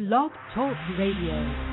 Blog Talk Radio.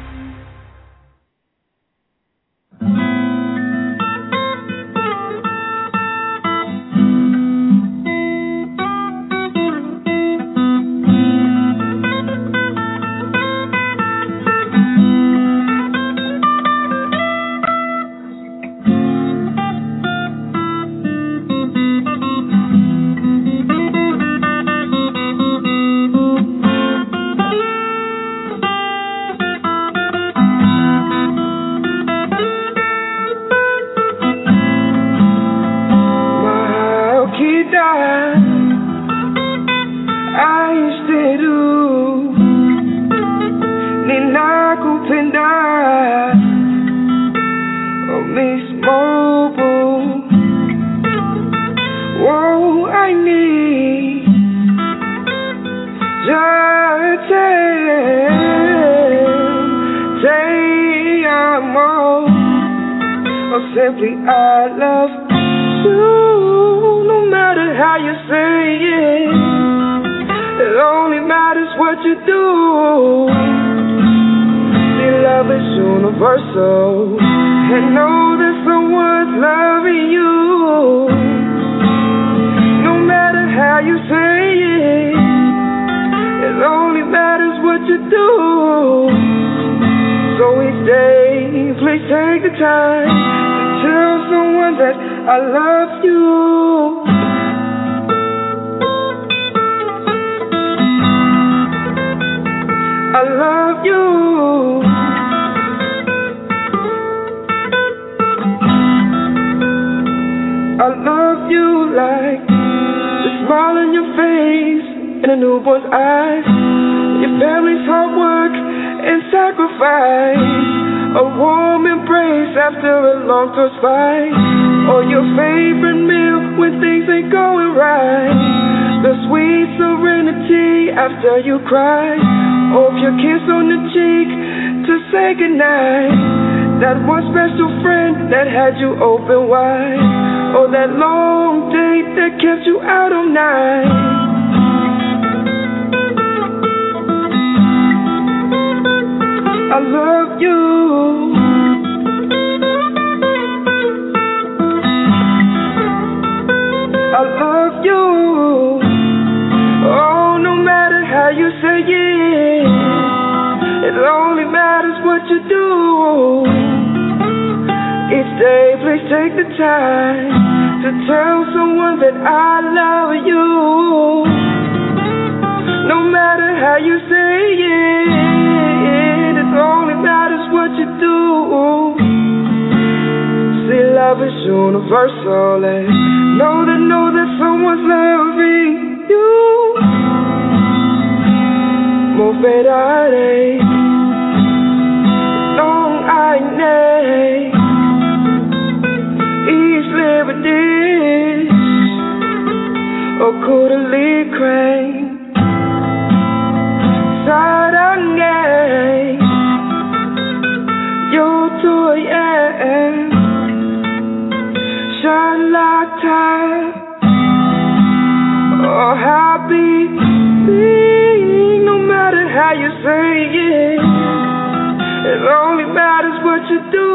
you do.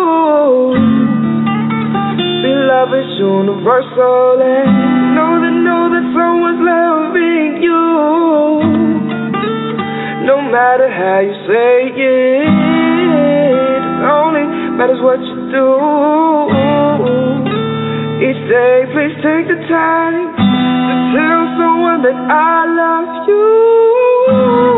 Love is universal, and know that know that someone's loving you. No matter how you say it, it only matters what you do. Each day, please take the time to tell someone that I love you.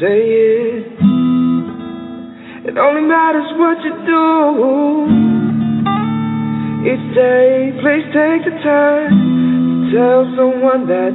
say it. It only matters what you do. Each day, please take the time to tell someone that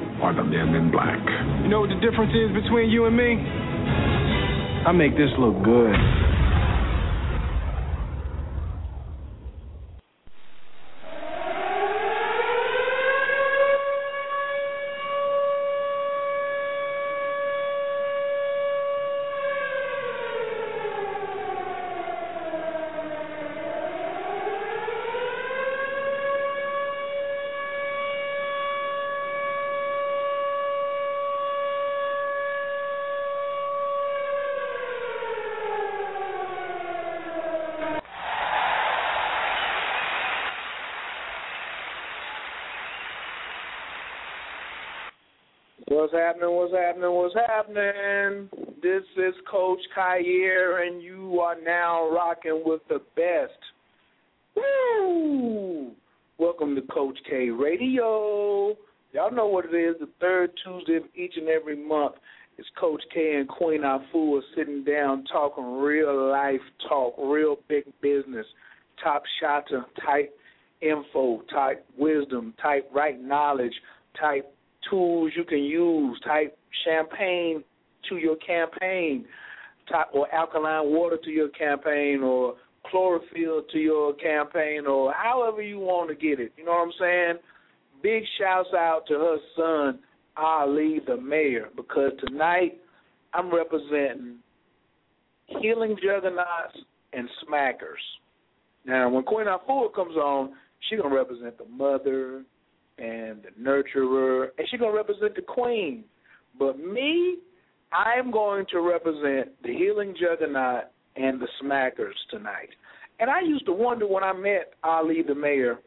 are the men in black. You know what the difference is between you and me? I make this look good. Happening? What's happening? What's happening? This is Coach Khayr, and you are now rocking with the best. Woo! Welcome to Coach K Radio. Y'all know what it is. The third Tuesday of each and every month is Coach K and Queen Afua sitting down talking real life talk, real big business, top shotter type info, type wisdom, type right knowledge, type tools you can use, type champagne to your campaign, type or alkaline water to your campaign, or chlorophyll to your campaign, or however you want to get it. You know what I'm saying? Big shouts out to her son, Ali, the mayor, because tonight I'm representing healing juggernauts and smackers. Now, when Queen Afua comes on, she's gonna represent the mother, and the nurturer, and she's to represent the queen. But me, I'm going to represent the healing juggernaut and the smackers tonight. And I used to wonder when I met Ali the mayor,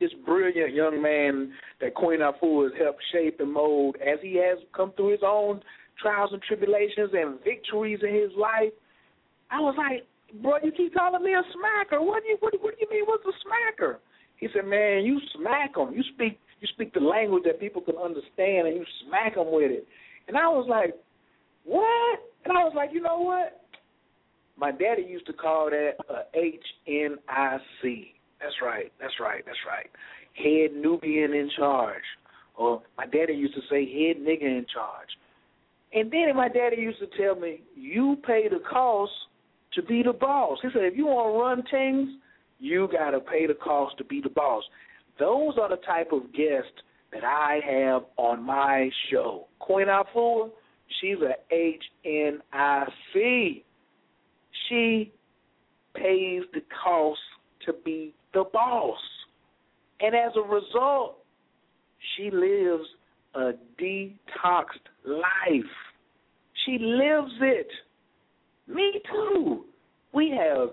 this brilliant young man that Queen Afua has helped shape and mold as he has come through his own trials and tribulations and victories in his life. I was like, bro, you keep calling me a smacker. What do you what, what do you mean what's a smacker? He said, "Man, you smack them. You speak you speak the language that people can understand, and you smack them with it." And I was like, "What?" And I was like, "You know what? My daddy used to call that a HNIC. That's right. That's right. That's right. Head Nubian in charge. Or my daddy used to say head nigga in charge. And then my daddy used to tell me, you pay the cost to be the boss. He said, if you want to run things, you got to pay the cost to be the boss. Those are the type of guests that I have on my show. Queen Afua, she's a HNIC. She pays the cost to be the boss. And as a result, she lives a detoxed life. She lives it. Me too. We have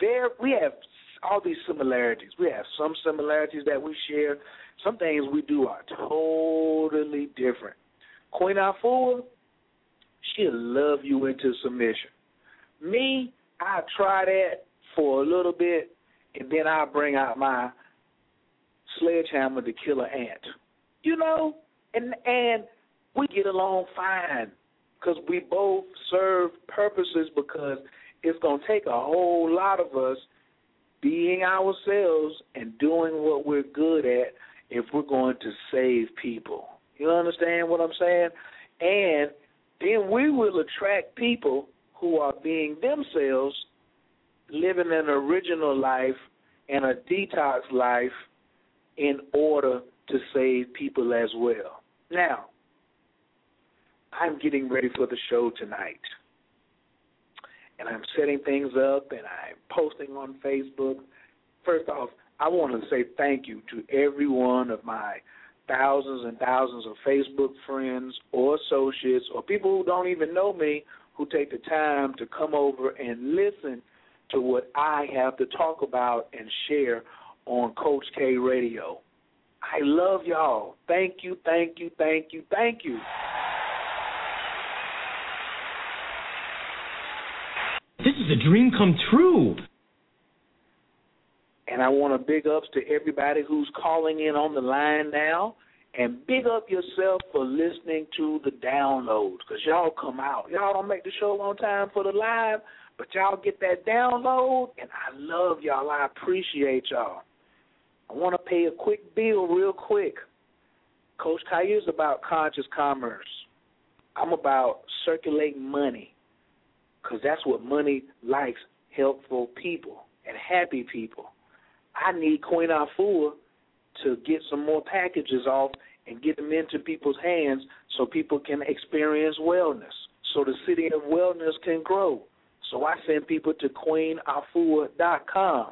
very we have all these similarities. We have some similarities that we share. Some things we do are totally different. Queen Afua, she'll love you into submission. Me, I try that for a little bit, and then I bring out my sledgehammer to kill an ant. You know, and and we get along fine because we both serve purposes because it's going to take a whole lot of us being ourselves and doing what we're good at if we're going to save people. You understand what I'm saying? And then we will attract people who are being themselves, living an original life and a detox life in order to save people as well. Now, I'm getting ready for the show tonight and I'm setting things up and I'm posting on Facebook. First off, I want to say thank you to every one of my thousands and thousands of Facebook friends or associates or people who don't even know me who take the time to come over and listen to what I have to talk about and share on Coach K Radio. I love y'all. Thank you, thank you, thank you, thank you. A dream come true. And I want to big ups to everybody who's calling in on the line now. And big up yourself for listening to the downloads because y'all come out. Y'all don't make the show on time for the live, but y'all get that download, and I love y'all. I appreciate y'all. I want to pay a quick bill real quick. Coach Khayr is about conscious commerce. I'm about circulating money because that's what money likes helpful people and happy people. I need Queen Afua to get some more packages off and get them into people's hands so people can experience wellness, so the city of wellness can grow. So I send people to queenafua.com.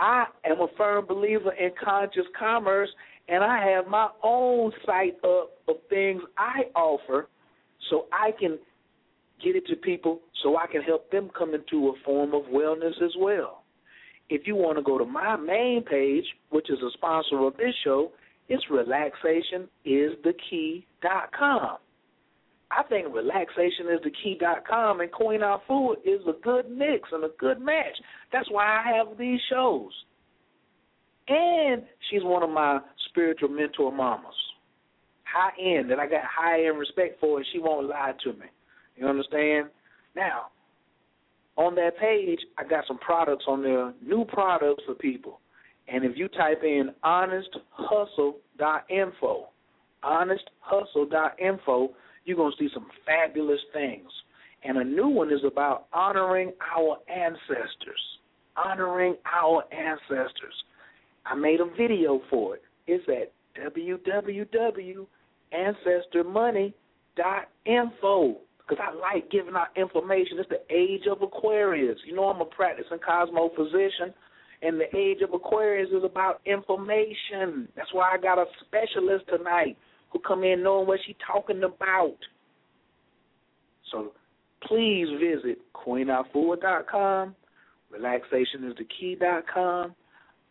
I am a firm believer in conscious commerce, and I have my own site up of things I offer so I can get it to people so I can help them come into a form of wellness as well if you want to go to my main page, which is a sponsor of this show, it's relaxationisthekey.com. I think relaxationisthekey.com and Queen Afua is a good mix and a good match. That's why I have these shows. And she's one of my spiritual mentor mamas. High end, that I got high end respect for, and she won't lie to me. You understand? Now, on that page, I got some products on there, new products for people. And if you type in honesthustle.info, honesthustle.info, you're going to see some fabulous things. And a new one is about honoring our ancestors. Honoring our ancestors. I made a video for it. It's at www.ancestormoney.info because I like giving out information. It's the age of Aquarius. You know, I'm a practicing cosmo physician, and the age of Aquarius is about information. That's why I got a specialist tonight who come in knowing what she's talking about. So please visit queenafua.com, relaxationisthekey.com,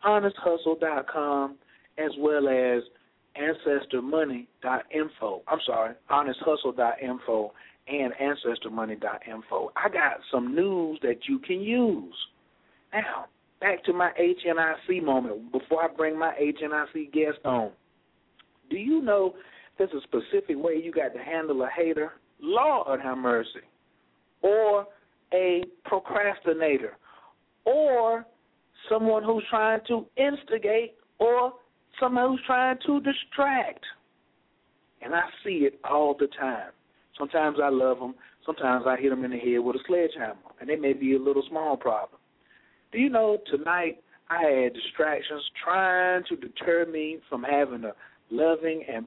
honesthustle.com, as well as ancestormoney.info. I'm sorry, honesthustle.info and ancestormoney.info. I got some news that you can use. Now, back to my HNIC moment before I bring my HNIC guest on. Do you know there's a specific way you got to handle a hater? Lord have mercy. Or a procrastinator. Or someone who's trying to instigate or someone who's trying to distract. And I see it all the time. Sometimes I love them. Sometimes I hit them in the head with a sledgehammer, and it may be a little small problem. Do you know tonight I had distractions trying to deter me from having a loving and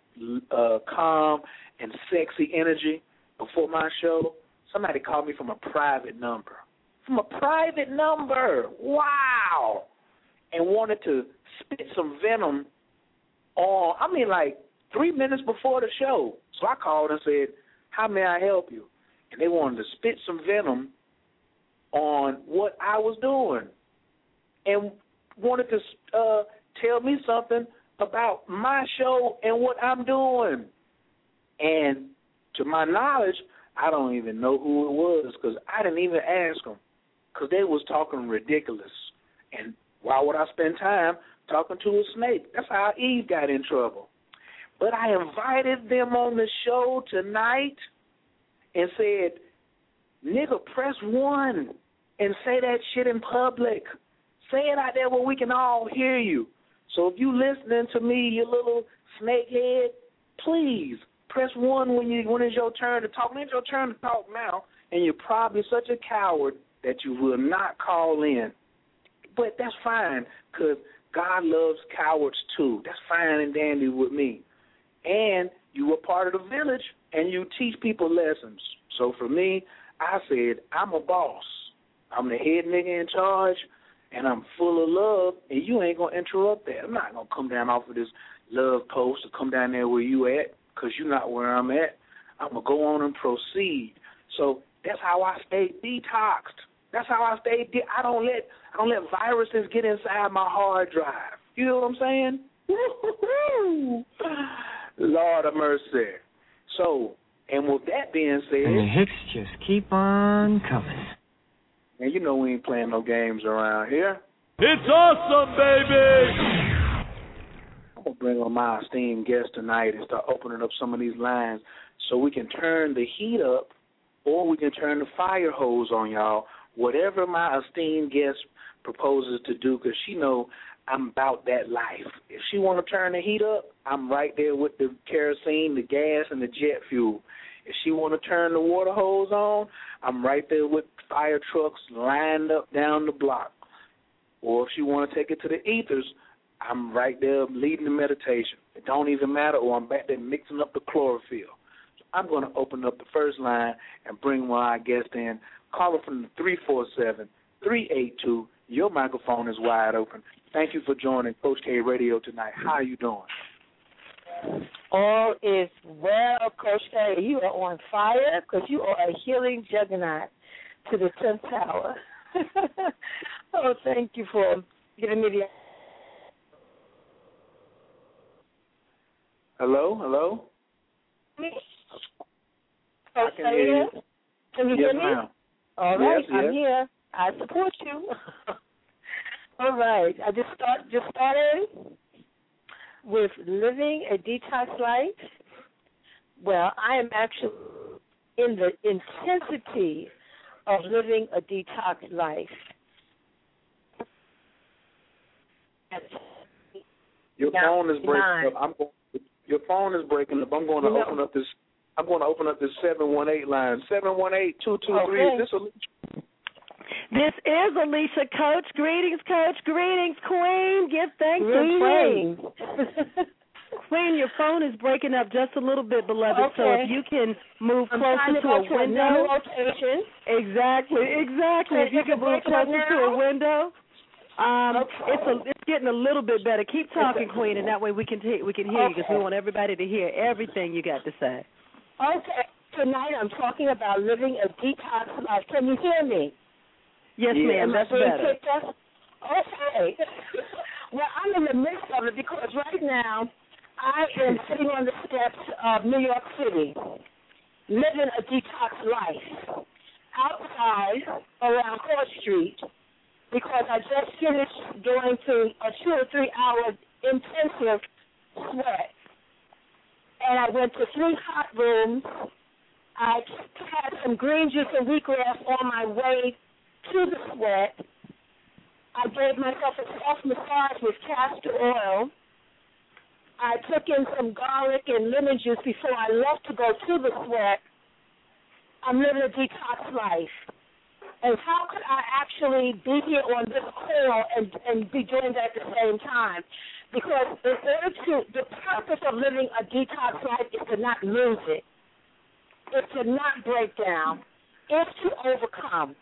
uh, calm and sexy energy before my show? Somebody called me from a private number. From a private number. Wow. And wanted to spit some venom on, I mean, like three minutes before the show. So I called and said, how may I help you? And they wanted to spit some venom on what I was doing and wanted to uh, tell me something about my show and what I'm doing. And to my knowledge, I don't even know who it was because I didn't even ask them because they was talking ridiculous. And why would I spend time talking to a snake? That's how Eve got in trouble. But I invited them on the show tonight and said, nigga, press one and say that shit in public. Say it out there where we can all hear you. So if you listening to me, you little snakehead, please press one when you when it's your turn to talk. When it's your turn to talk now, and you're probably such a coward that you will not call in. But that's fine, because God loves cowards too. That's fine and dandy with me and you were part of the village and you teach people lessons. So for me, I said, I'm a boss. I'm the head nigga in charge, and I'm full of love, and you ain't going to interrupt that. I'm not going to come down off of this love post or come down there where you at because you're not where I'm at. I'm going to go on and proceed. So that's how I stay detoxed. That's how I stay. I don't let I don't let viruses get inside my hard drive. You know what I'm saying? Lord of mercy. So, and with that being said, and the hits just keep on coming. And you know we ain't playing no games around here. It's awesome, baby. I'm gonna bring on my esteemed guest tonight and start opening up some of these lines so we can turn the heat up, or we can turn the fire hose on y'all. Whatever my esteemed guest proposes to do, because she know I'm about that life. If she want to turn the heat up, I'm right there with the kerosene, the gas, and the jet fuel. If she want to turn the water hose on, I'm right there with fire trucks lined up down the block. Or if she want to take it to the ethers, I'm right there leading the meditation. It don't even matter, or I'm back there mixing up the chlorophyll. So I'm going to open up the first line and bring my guest in. Call Caller from the 347 382. Your microphone is wide open. Thank you for joining Coach K Radio tonight. How are you doing? All is well, Coach K. You are on fire because you are a healing juggernaut to the 10th power. oh, thank you for giving me the. Hello, hello. I can hear you. Can you yes, hear me? Ma'am. All right, yes, I'm here. I support you. All right, I just start just started with living a detox life. Well, I am actually in the intensity of living a detox life. Your Now, phone is breaking nine. up. I'm going, your phone is breaking up. I'm going to know- open up this. I'm going to open up this seven one eight line. Seven one eight two two three. Is this a This is Alicia Coach. Greetings, Coach. Greetings, Queen. Give thanks and praise. Greetings. Queen, your phone is breaking up just a little bit, beloved. So if you can move I'm closer to to, a to window. location. Exactly, exactly. If you can move closer to a window. Um, Okay. it's a, it's getting a little bit better. Keep talking, Queen, and that way we can t- we can hear you because we want everybody to hear everything you got to say. Okay, tonight I'm talking about living a detox life. Can you hear me? Yes, Yeah. ma'am. That's better. picked? Okay. well, I'm in the midst of it because right now I am sitting on the steps of New York City, living a detox life outside around Court Street because I just finished going through a two or three hour intensive sweat. And I went to three hot rooms. I had some green juice and wheatgrass on my way to the sweat. I gave myself a self massage with castor oil. I took in some garlic and lemon juice before I left to go to the sweat. I'm living a detox life. And how could I actually be here on this call and, and be doing that at the same time? Because in order to, the purpose of living a detox life is to not lose it. It's to not break down. It's to overcome.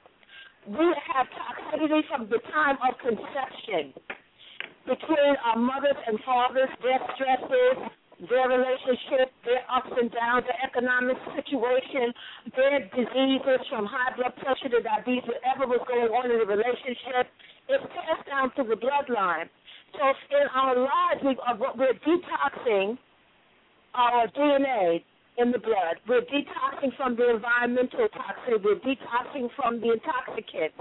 We have toxicity from the time of conception between our mothers and fathers, their stresses, their relationship, their ups and downs, their economic situation, their diseases from high blood pressure to diabetes, whatever was going on in the relationship, it's passed down through the bloodline. So in our lives, we we're detoxing our DNA in the blood. We're detoxing from the environmental toxicity. We're detoxing from the intoxicants,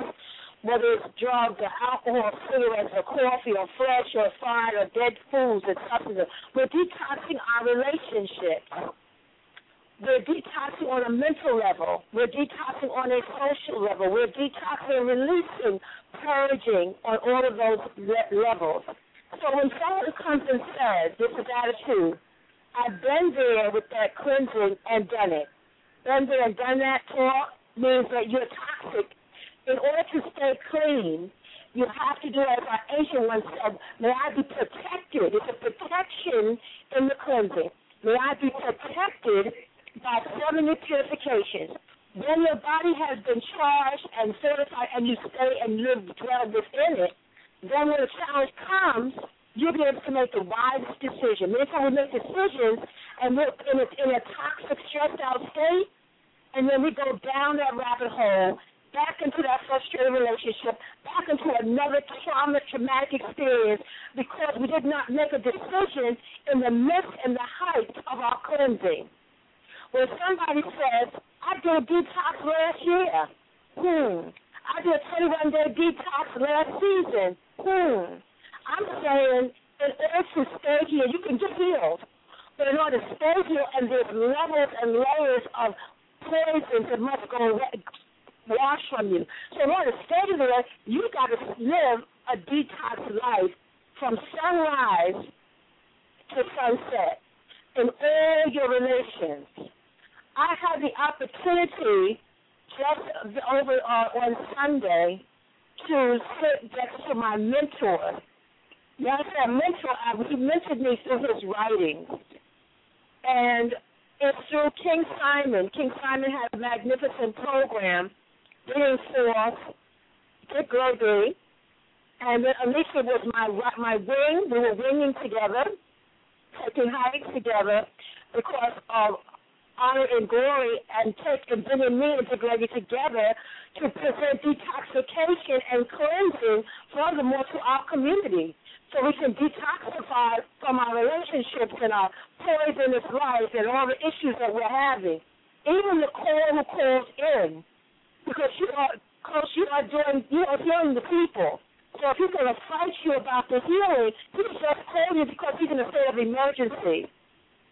whether it's drugs or alcohol, cigarettes or coffee or flesh or fire or dead foods and substances. We're detoxing our relationships. We're detoxing on a mental level. We're detoxing on a social level. We're detoxing and releasing, purging on all of those le- levels. So when someone comes and says, this is attitude, I've been there with that cleansing and done it. Been there and done that talk means that you're toxic. In order to stay clean, you have to do as our ancient one said, may I be protected. It's a protection in the cleansing. May I be protected by seven purifications. When your body has been charged and certified and you stay and live dwell within it, then when the challenge comes, you'll be able to make the wisest decision. Many times we make decisions and we're in a, in a toxic, stressed out state, and then we go down that rabbit hole back into that frustrated relationship, back into another trauma, traumatic experience because we did not make a decision in the midst and the height of our cleansing. When somebody says, I did a detox last year, hmm. I did a 21 day detox last season, hmm. I'm saying, in order to stay here, you can get healed. But in order to stay here, and there's levels and layers of poisons that must go wash from you. So in order to stay there, you got to live a detox life from sunrise to sunset in all your relations. I had the opportunity just over uh, on Sunday to sit next to my mentor. Yes, that mentor, uh, he mentored me through his writings. And it's through King Simon. King Simon had a magnificent program being forth, Dick Gregory, and then Alicia was my my wing. We were winging together, taking hikes together because of honor and glory and take and bringing me and Dick Gregory together to present detoxification and cleansing furthermore to our community so we can detoxify from our relationships and our poisonous life and all the issues that we're having. Even the caller who calls in, because you are, because you are doing, you are healing the people. So if he's going to fight you about the healing, he's just calling you because he's in a state of emergency.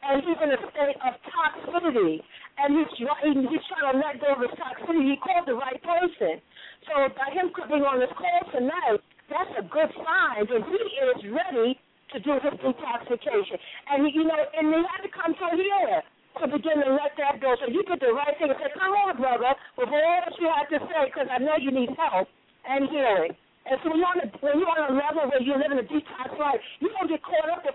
And he's in a state of toxicity. And he's, he's trying to let go of his toxicity. He called the right person. So by him being on this call tonight, that's a good sign that he is ready to do his detoxification. And, you know, and he had to come to here to begin to let that go. So you did the right thing and said, come on, brother, with all that you have to say, because I know you need help and healing. And so when you're, on a, when you're on a level where you're living a detox life, you don't get caught up with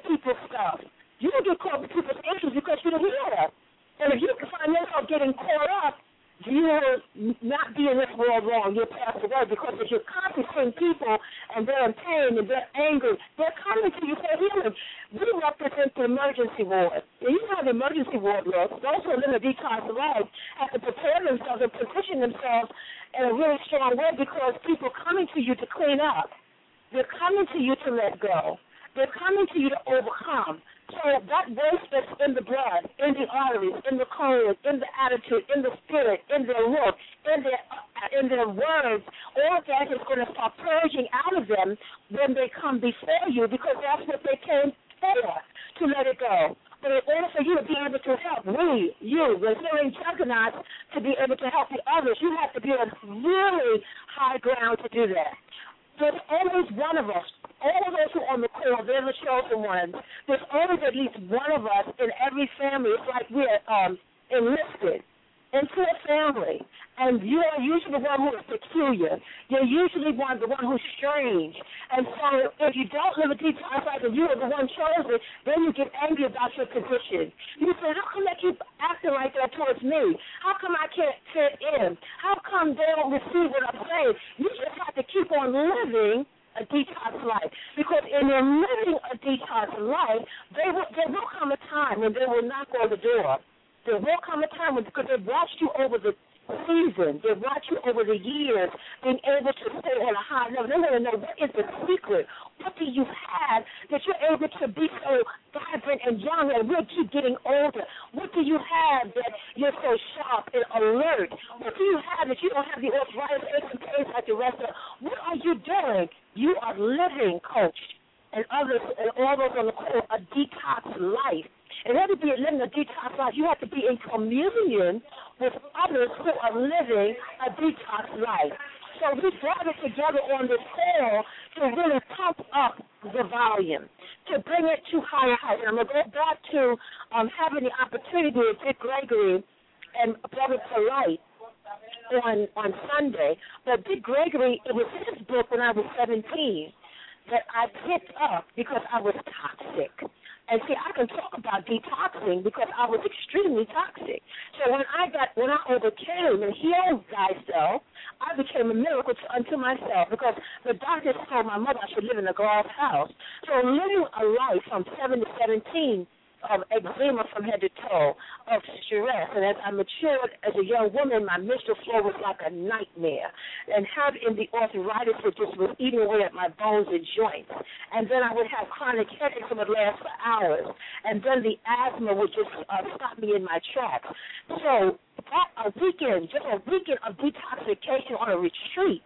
asthma would just uh, stop me in my tracks. So that a weekend, just a weekend of detoxification on a retreat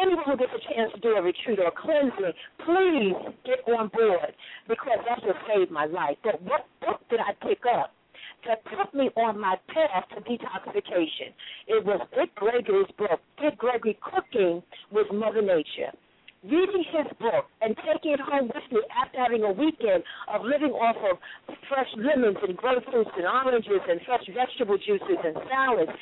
anyone who gets a chance to do a retreat or a cleansing, please get on board because that's what saved my life. But what book did I pick up that put me on my path to detoxification? It was Dick Gregory's book, Dick Gregory Cooking with Mother Nature. Reading his book and taking it home with me after having a weekend of living off of fresh lemons and grapefruits and oranges and fresh vegetable juices and salads,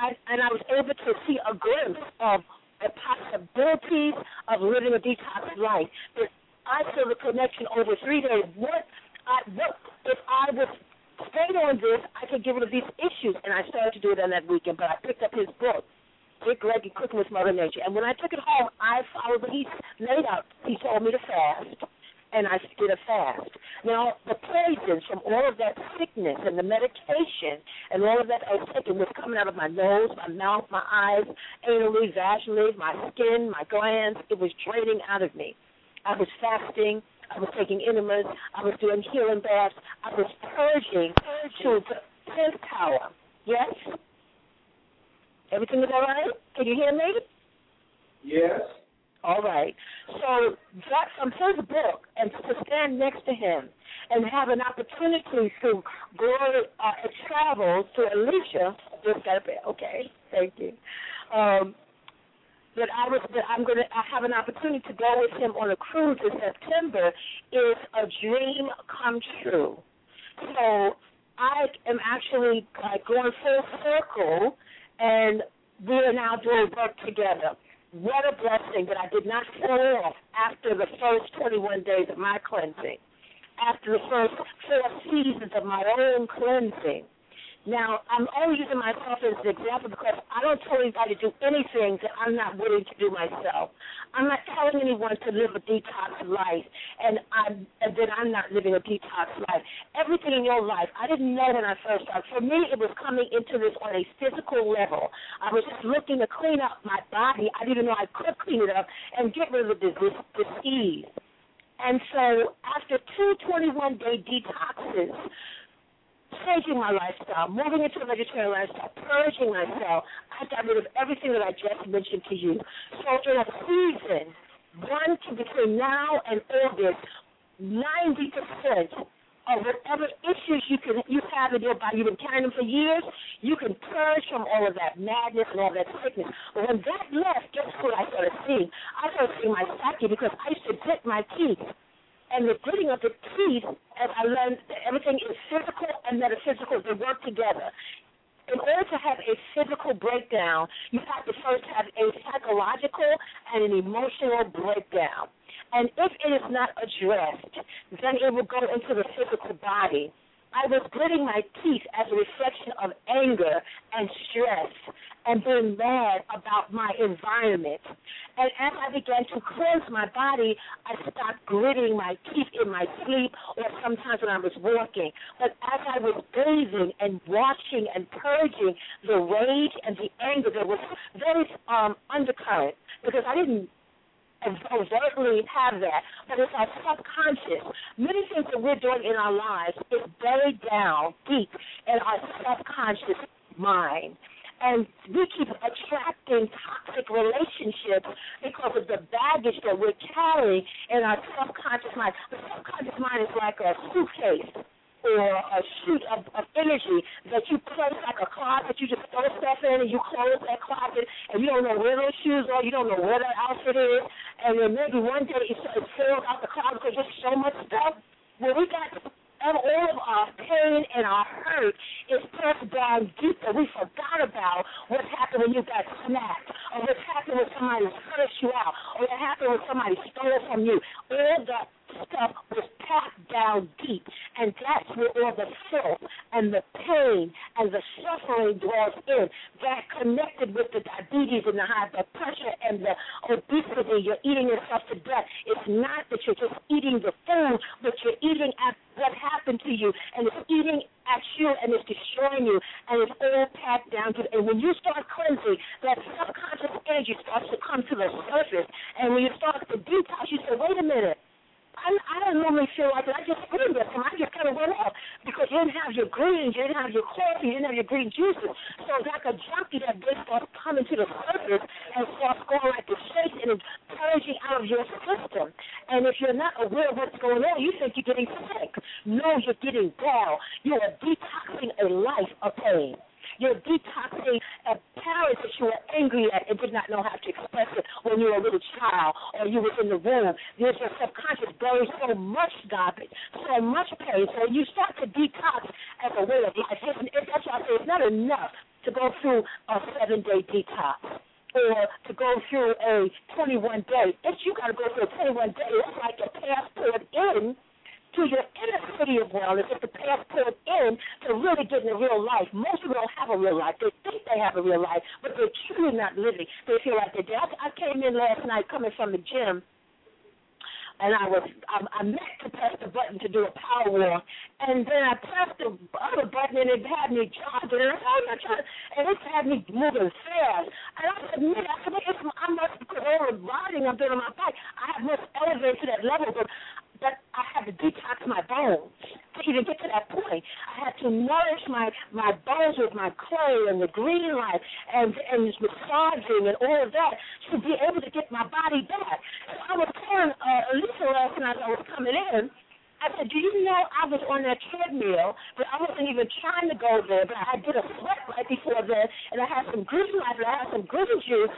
I, and I was able to see a glimpse of the possibilities of living a detox life. But I feel the connection over three days. What I what if I was stayed on this, I could get rid of these issues and I started to do it on that weekend, but I picked up his book. Dick Gregory Cooking with Mother Nature. And when I took it home, I followed what he laid out. He told me to fast and I did a fast. Now, the poisons from all of that sickness and the medication and all of that I was taking was coming out of my nose, my mouth, my eyes, anally, vaginally, my skin, my glands. It was draining out of me. I was fasting. I was taking enemas. I was doing healing baths. I was purging, purging to power. Yes? Everything is all right? Can you hear me? Yes. All right. So that from his book and to stand next to him and have an opportunity to go uh, travel to Alicia. Just got to okay. Thank you. Um, that I was that I'm gonna I have an opportunity to go with him on a cruise in September is a dream come true. So I am actually uh, going full circle, and we are now doing work together. What a blessing that I did not fall off after the first 21 days of my cleansing, after the first four seasons of my own cleansing. Now, I'm only using myself as an example because I don't tell anybody to do anything that I'm not willing to do myself. I'm not telling anyone to live a detox life, and, I'm, and that I'm not living a detox life. Everything in your life, I didn't know when I first started. For me, it was coming into this on a physical level. I was just looking to clean up my body. I didn't know I could clean it up and get rid of the disease. And so after two 21-day detoxes, changing my lifestyle, moving into a vegetarian lifestyle, purging myself. I got rid of everything that I just mentioned to you. So in a season, one to between now and August, 90% of whatever issues you can you have in your body, you've been carrying them for years, you can purge from all of that madness and all that sickness. But when that left, guess what I started seeing? I started seeing my psyche because I used to my teeth and the gritting of the teeth, as I learned that everything is physical and metaphysical, they work together. In order to have a physical breakdown, you have to first have a psychological and an emotional breakdown. And if it is not addressed, then it will go into the physical body. I was gritting my teeth as a reflection of anger and stress and being mad about my environment. And as I began to cleanse my body, I stopped gritting my teeth in my sleep or sometimes when I was walking. But as I was bathing and washing and purging the rage and the anger, there was very um, undercurrent because I didn't overtly have that, but it's our subconscious. Many things that we're doing in our lives is buried down deep in our subconscious mind and we keep attracting toxic relationships because of the baggage that we're carrying in our subconscious mind. The subconscious mind is like a suitcase or a chute of, of energy that you place like a closet. You just throw stuff in and you close that closet, and you don't know where those shoes are. You don't know where that outfit is, and then maybe one day it, it fills out the closet because there's so much stuff. Well, we got all of our pain and our hurt is pressed down deep that we forgot about what happened when you got snapped, or what happened when somebody cursed you out, or what happened when somebody stole from you. All that stuff was packed down deep, and that's where all the filth and the pain and the suffering dwells in. That connected with the diabetes and the high blood pressure and the obesity, you're eating yourself to death. It's not that you're just eating the food, but you're eating at what happened to you, and it's eating at you, and it's destroying you, and it's all packed down to. And when you start cleansing, that subconscious energy starts to come to the surface, and when you start to detox, you say, "Wait a minute." I, I don't normally feel like it. I just feel this, and I just kind of went off because you didn't have your greens, you didn't have your coffee, you didn't have your green juices. So it's like a junkie that just starts coming to the surface and starts going like the shakes and it's purging out of your system. And if you're not aware of what's going on, you think you're getting sick. No, you're getting well. You are detoxing a life of pain. You're detoxing a parent that you were angry at and did not know how to express it when you were a little child or you were in the womb. There's your subconscious buries so much garbage, so much pain. So you start to detox as a way of life. That's why I say it's not enough to go through a seven day detox or to go through a 21 day. If you got to go through a 21 day, it's like a passport in to your inner city of wellness, it's the passport in to really get in a real life. Most people don't have a real life. They think they have a real life, but they're truly not living. They feel like they do. I, came in last night coming from the gym and I was I, I meant to press the button to do a power walk, and then I pressed the other button and it had me jogging, and I was trying, and it had me moving fast. And I said, man, I said, it's, I must because all riding I'm doing on my bike, I have must elevate to that level, but but I had to detox my bones to even get to that point. I had to nourish my my bones with my clay and the green light and and massaging and all of that to be able to get my body back. So I was telling uh, Lisa last night I was coming in. I said, do you know I was on that treadmill, but I wasn't even trying to go there, but I did a sweat right before then, and I had some green light, and I had some green juice,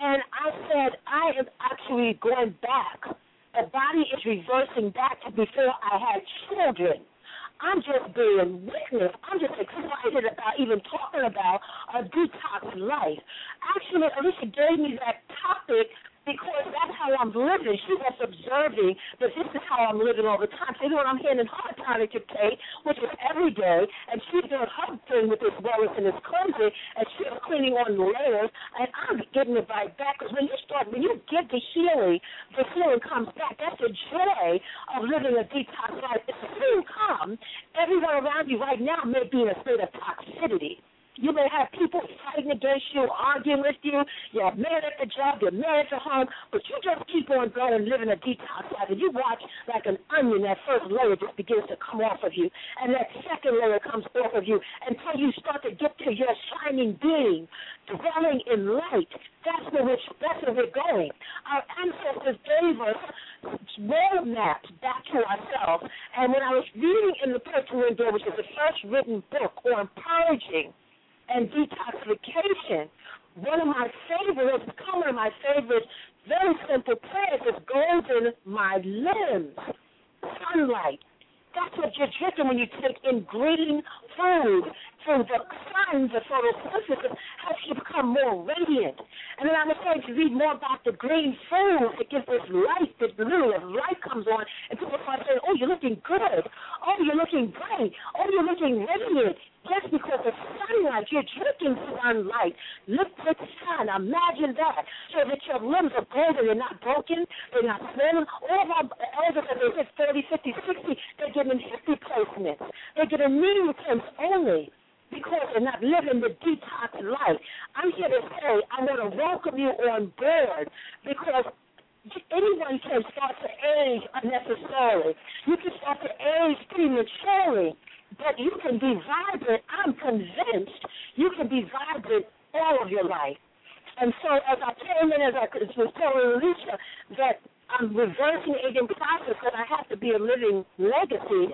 and I said, I am actually going back the body is reversing back to before I had children. I'm just being witness. I'm just excited about even talking about a detox life. Actually, Alicia gave me that topic because that's how I'm living. She was observing that this is how I'm living all the time. So, you know what I'm handing her tonic to take, which is every day, and she's doing her thing with this wellness and this cleansing, and she's cleaning on the layers, and I'm getting it right back. Because when you start, when you get the healing, the healing comes back. That's the joy of living a detox life. It's soon come. Everyone around you right now may be in a state of toxicity. You may have people fighting against you, arguing with you. You're mad at the job, you're mad at the home, but you just keep on going, living a detox life. And you watch like an onion, that first layer just begins to come off of you, and that second layer comes off of you until you start to get to your shining being, dwelling in light. That's where we're, that's where we're going. Our ancestors gave us roadmaps back to ourselves. And when I was reading in the Personal Door, which is the first written book on purging, and detoxification. One of my favorites, become one of my favorites, very simple prayers is golden my limbs, sunlight. That's what you're drinking when you take in green food through the sun, the photosynthesis helps you become more radiant. And then I'm starting to read more about the green food that gives us light, this blue, as light comes on, and people start saying, oh, you're looking good. Oh, you're looking bright. Oh, you're looking radiant. Yes, because the sunlight, you're drinking sunlight, liquid sun. Imagine that. So that your limbs are golden, they're not broken, they're not swollen. All of our elders, as they hit 30, 50, 60, they're getting hip replacements. They're getting knee replacements only because they're not living the detox life. I'm here to say I want to welcome you on board because anyone can start to age unnecessarily. You can start to age prematurely but you can be vibrant. I'm convinced you can be vibrant all of your life. And so as I came in, as I was telling Alicia, that I'm reversing the aging process, that I have to be a living legacy.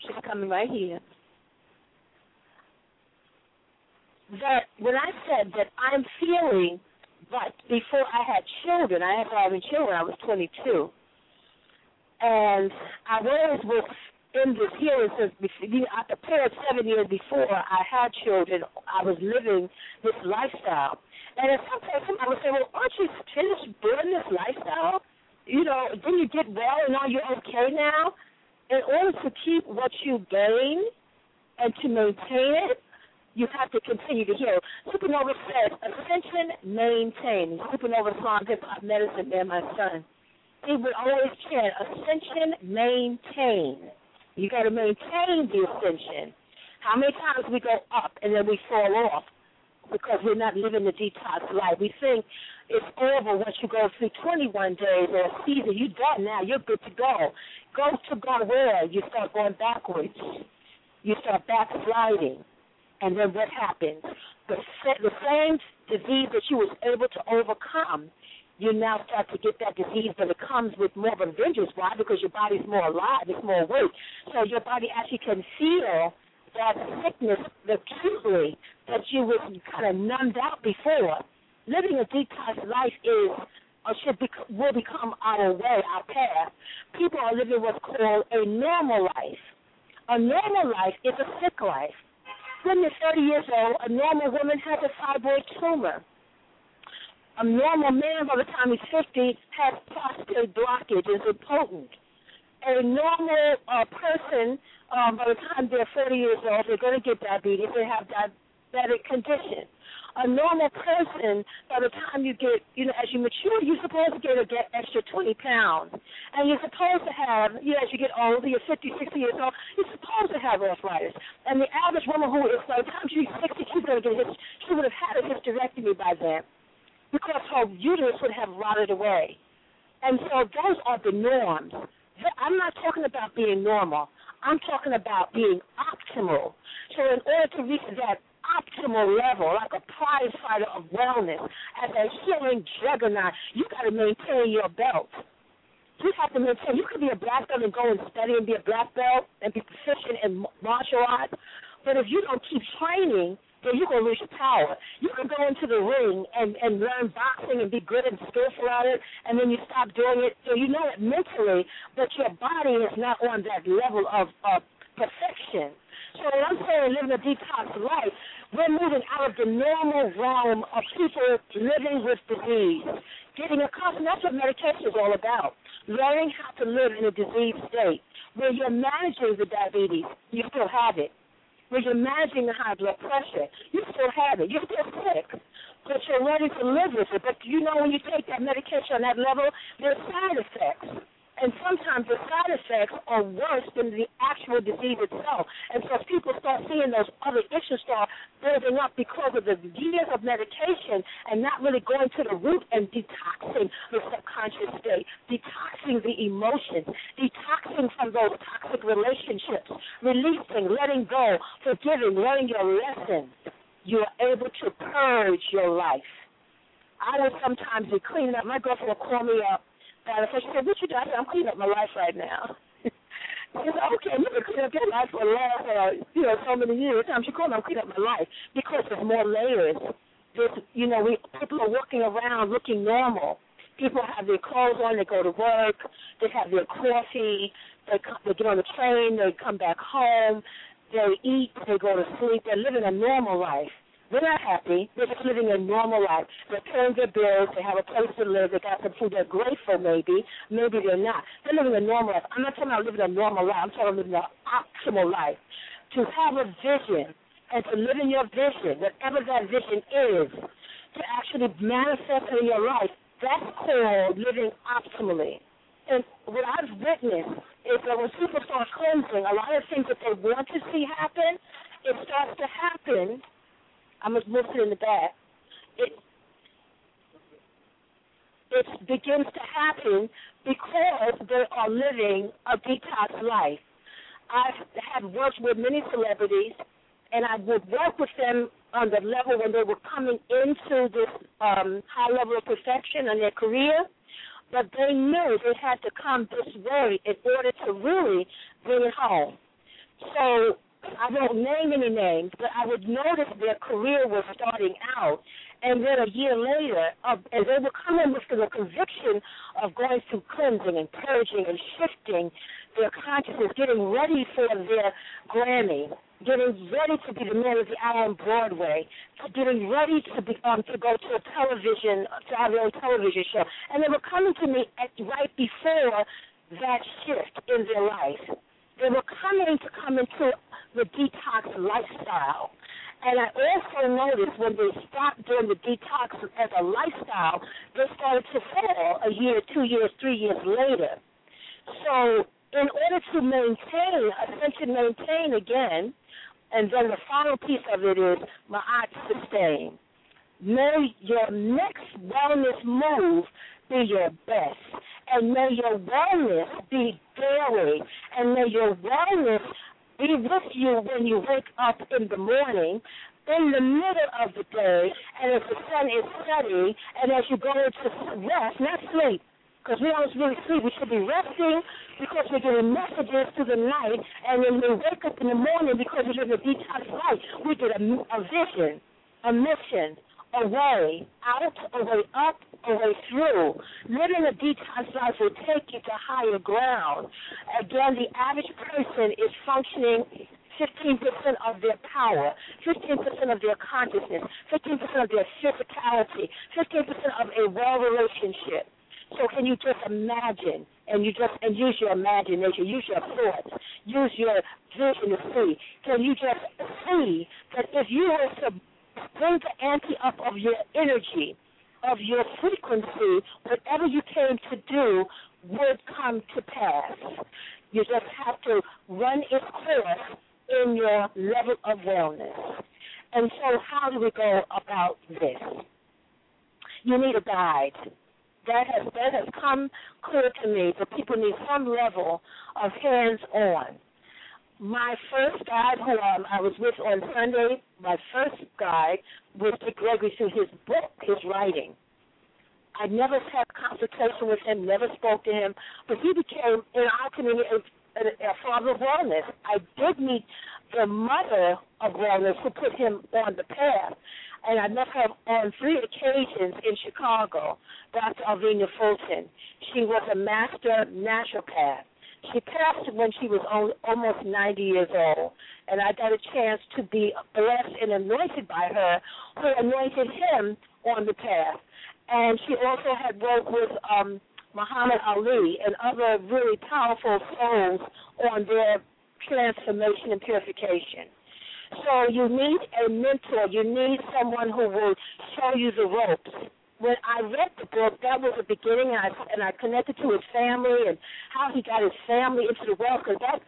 She's coming right here. That when I said that I'm feeling but before I had children, I had having children, I was 22. And I always was in this healing since I prepared seven years before I had children. I was living this lifestyle. And at some point, somebody would say, well, aren't you finished doing this lifestyle? You know, didn't you get well and now you're okay now? In order to keep what you gain and to maintain it, you have to continue to heal. Supernova says, ascension, maintain. Supernova song, hip hop medicine, man, my son. He would always chant, ascension, maintain You got to maintain the ascension. How many times we go up and then we fall off because we're not living the detox life? We think it's over once you go through 21 days or a season. You're done now. You're good to go. Go to go where? You start going backwards. You start backsliding. And then what happens? The, the same disease that you was able to overcome, you now start to get that disease, but it comes with more of a vengeance. Why? Because your body's more alive, it's more awake. So your body actually can feel that sickness acutely that you was kind of numbed out before. Living a detox life is or should be, will become our way, our path. People are living what's called a normal life. A normal life is a sick life. When you're 30 years old, a normal woman has a fibroid tumor. A normal man, by the time he's 50, has prostate blockage, is impotent. A normal uh, person, um, by the time they're 40 years old, they're going to get diabetes. They have diabetic condition a normal person, by the time you get, you know, as you mature, you're supposed to get a get extra 20 pounds. And you're supposed to have, you know, as you get older, you're 50, 60 years old, you're supposed to have arthritis. And the average woman who is, by the time she's 60, she's going to get his, she would have had a hysterectomy by then because her uterus would have rotted away. And so those are the norms. I'm not talking about being normal. I'm talking about being optimal. So in order to reach that optimal level, like a prize fighter of wellness, as a healing juggernaut, you got to maintain your belt. You have to maintain. You could be a black belt and go and study and be a black belt and be proficient in martial arts, but if you don't keep training, then you're gonna lose your power. You can go into the ring and and learn boxing and be good and skillful at it, and then you stop doing it. So you know it mentally, but your body is not on that level of of perfection. So I'm saying living a detox life, we're moving out of the normal realm of people living with disease, getting accustomed. That's what medication is all about. Learning how to live in a disease state where you're managing the diabetes, you still have it. Where you're managing the high blood pressure, you still have it. You're still sick, but you're ready to live with it. But you know when you take that medication on that level, there's side effects and sometimes the side effects are worse than the actual disease itself. And so people start seeing those other issues start building up because of the years of medication and not really going to the root and detoxing the subconscious state, detoxing the emotions, detoxing from those toxic relationships, releasing, letting go, forgiving, learning your lesson. You are able to purge your life. I will sometimes be cleaning up. My girlfriend will call me up of fact, she said, what you doing? I said, I'm cleaning up my life right now. she said, okay, you've been cleaning up your life for the last, uh, you know, so many years. Time she called I'm cleaning up my life because there's more layers. There's, you know, we people are walking around looking normal. People have their clothes on, they go to work, they have their coffee, they, come, they get on the train, they come back home, they eat, they go to sleep, they're living a normal life. They're not happy. They're just living a normal life. They're paying their bills. They have a place to live. They got some food. They're grateful, maybe. Maybe they're not. They're living a normal life. I'm not talking about living a normal life. I'm talking about living an optimal life. To have a vision and to live in your vision, whatever that vision is, to actually manifest in your life, that's called living optimally. And what I've witnessed is that when people start cleansing, a lot of things that they want to see happen, it starts to happen I'm it in the back. It it begins to happen because they are living a detox life. I have worked with many celebrities, and I would work with them on the level when they were coming into this um, high level of perfection in their career, but they knew they had to come this way in order to really bring it home. So I won't name any names, but I would notice their career was starting out. And then a year later, uh, as they were coming with the conviction of going through cleansing and purging and shifting their consciousness, getting ready for their Grammy, getting ready to be the man of the hour on Broadway, getting ready to be um, to go to a television to have their own television show, and they were coming to me at, right before that shift in their life. They were coming to come into the detox lifestyle. And I also noticed when they stopped doing the detox as a lifestyle, they started to fall a year, two years, three years later. So in order to maintain, ascension maintain again, and then the final piece of it is Ma'at sustain. May your next wellness move be your best. And may your wellness be daily. And may your wellness be with you when you wake up in the morning, in the middle of the day, and as the sun is setting, and as you go into rest, not sleep, because we don't really sleep. We should be resting because we're getting messages through the night, and then we wake up in the morning because we're living a detox life. We get a, a vision, a mission, a way out, a way up, a way through. Living a detox life will take you to higher ground. Again, the average person is functioning 15% of their power, 15% of their consciousness, 15% of their physicality, 15% of a well relationship. So can you just imagine and you just and use your imagination, use your thoughts, use your vision to see. Can you just see that if you were to bring the ante up of your energy, of your frequency, whatever you came to do would come to pass. You just have to run its course in your level of wellness. And so how do we go about this? You need a guide that has that has come clear to me that people need some level of hands on. My first guide who um, I was with on Sunday, my first guide was Dick Gregory through his book, his writing. I never had a consultation with him, never spoke to him, but he became in our community a, a, a father of wellness. I did meet the mother of wellness who put him on the path and I met her on three occasions in Chicago, Dr. Alvenia Fulton. She was a master naturopath. She passed when she was almost 90 years old, and I got a chance to be blessed and anointed by her, who anointed him on the path. And she also had worked with um, Muhammad Ali and other really powerful souls on their transformation and purification. So you need a mentor. You need someone who will show you the ropes. When I read the book, that was the beginning, and I, and I connected to his family and how he got his family into the world, because that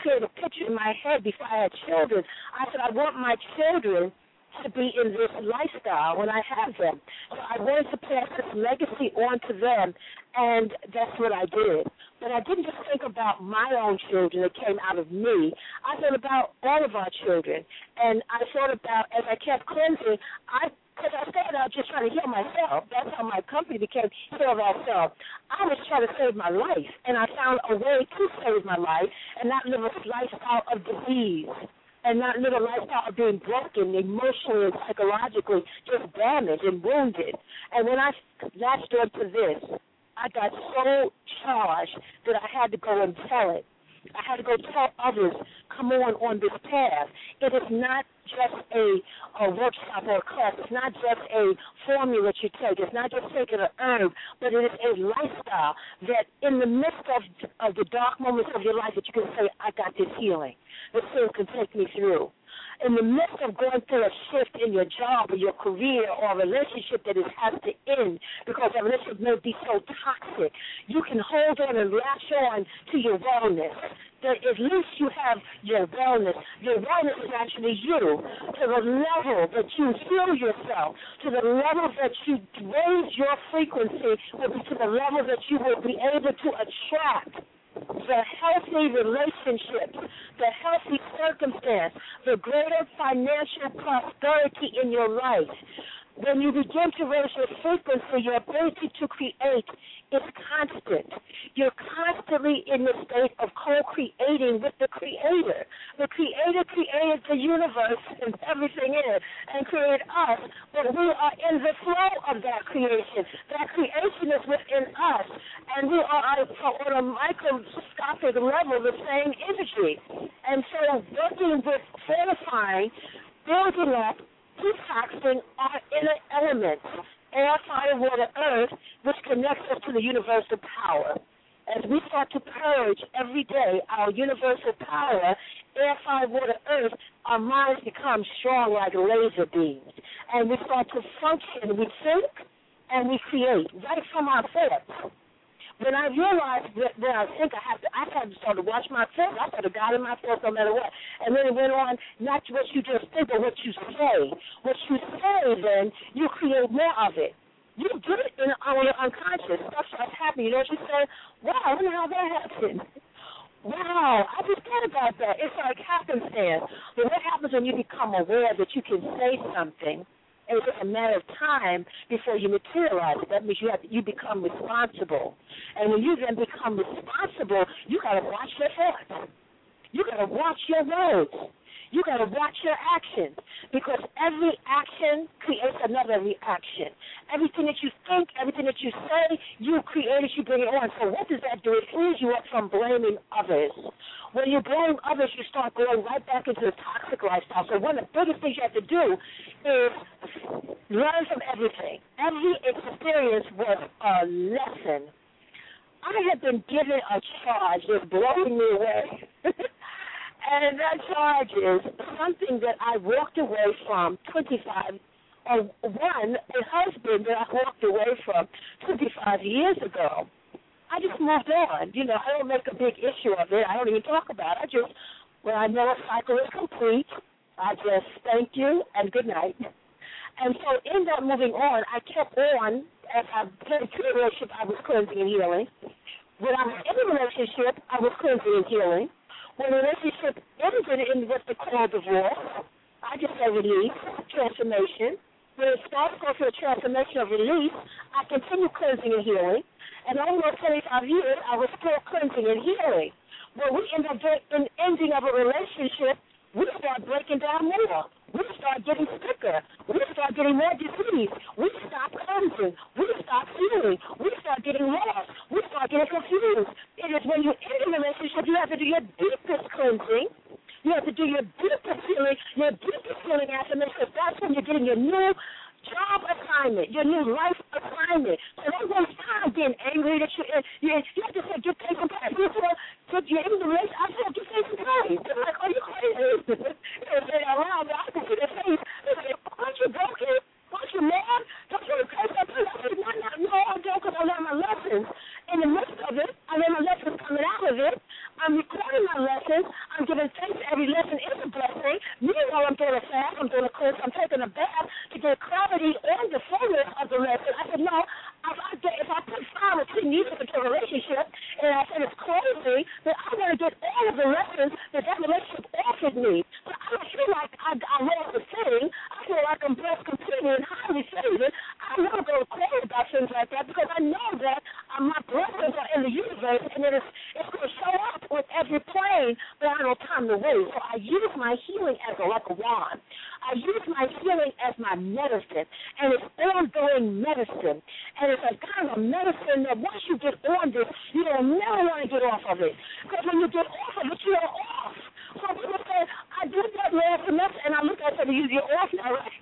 created a picture in my head before I had children. I said, I want my children to be in this lifestyle when I have them. So I wanted to pass this legacy on to them, and that's what I did. But I didn't just think about my own children that came out of me. I thought about all of our children, and I thought about as I kept cleansing, I because I started out just trying to heal myself. Oh. That's how my company became Heal Thyself. I was trying to save my life, and I found a way to save my life and not live a lifestyle of disease and not live a lifestyle of being broken emotionally and psychologically, just damaged and wounded. And when I latched onto this, I got so charged that I had to go and tell it. I had to go tell others, come on on this path. It is not just a, a workshop or a class. It's not just a formula that you take. It's not just taking an herb, but it is a lifestyle that in the midst of, of the dark moments of your life that you can say, I got this healing. This thing can take me through in the midst of going through a shift in your job or your career or a relationship that has to end because that relationship may be so toxic, you can hold on and latch on to your wellness. That at least you have your wellness. Your wellness is actually you. To the level that you heal yourself, to the level that you raise your frequency, will be to the level that you will be able to attract the healthy relationships, the healthy circumstance, the greater financial prosperity in your life. When you begin to raise your frequency, your ability to create is constant. You're constantly in the state of co-creating with the Creator. The Creator created the universe and everything in it and created us, but we are in the flow of that creation. That creation is within us, and we are on a microscopic level the same energy. And so working with fortifying, building up, detoxing our elements air, fire, water, earth, which connects us to the universal power. As we start to purge every day our universal power, air, fire, water, earth, our minds become strong like laser beams. And we start to function. We think and we create right from our thoughts. When I realized that when I think I have to, I had to start to watch my thoughts. I put a God in my thoughts no matter what. And then it went on, not what you just think, but what you say. What you say, then you create more of it. You do it in, on your unconscious. Stuff starts happening. You know what you say? Wow, I wonder how that happened. Wow, I just thought about that. It's like happenstance. But what happens when you become aware that you can say something it's a matter of time before you materialize it. That means you have to, you become responsible. And when you then become responsible, you got to watch your thoughts. You got to watch your words. You got to watch your actions because every action creates another reaction. Everything that you think, everything that you say, you create it, you bring it on. So what does that do? It frees you up from blaming others. When you blame others, you start going right back into the toxic lifestyle. So one of the biggest things you have to do is learn from everything. Every experience was a lesson. I have been given a charge that's blowing me away. And that charge is something that I walked away from 25, or one, a husband that I walked away from 25 years ago. I just moved on. You know, I don't make a big issue of it. I don't even talk about it. I just, when I know a cycle is complete, I just thank you and good night. And so in that moving on, I kept on, as I played to the relationship, I was cleansing and healing. When I was in a relationship, I was cleansing and healing. When the relationship ended in what they call divorce, I just say release, transformation. When it starts going through a transformation of release, I continue cleansing and healing. And over 25 years, I was still cleansing and healing. When we end up in ending of a relationship, we start breaking down more. We start getting sicker. We start getting more disease. We stop cleansing. We stop healing. We start getting lost. We start getting confused. It is when you end a relationship, you have to do your deepest cleansing. You have to do your deepest healing, your deepest healing affirmation. That's when you're getting your new job assignment, your new life assignment. So don't waste time being angry that you you, you have to say thanks and praise. You have you're in the race, I said thanks and praise. They're like, are you crazy? they say that loud, but I can see their face. They say, aren't you broken? Aren't you mad? Don't you curse that person? No, no, no, I don't because I learned my lessons. In the midst of it, I learned my lessons coming out of it. I'm recording my lessons. I'm giving thanks. To every lesson is a blessing. Meanwhile, I'm doing a fast. I'm doing a course. I'm taking a bath to get clarity on the fullness of the lesson. I said, no, I, get, if I put five or ten years into relationship and I said it's closing, then I want to get all of the lessons that that relationship offered me. So I don't feel like I, I lost the thing. I feel like I'm blessed completely and highly favored. I to go crazy about things like that because I know that um, my blessings are in the universe and it is, it's going to show up with every plane, but I don't have time to wait. So I use my healing as a, like a wand. I use my healing as my medicine, and it's ongoing medicine. And it's a kind of medicine that once you get on this, you don't never want to get off of it. Because when you get off of it, you're off. So people say, I did that last semester, and I look at it, you're off now, right?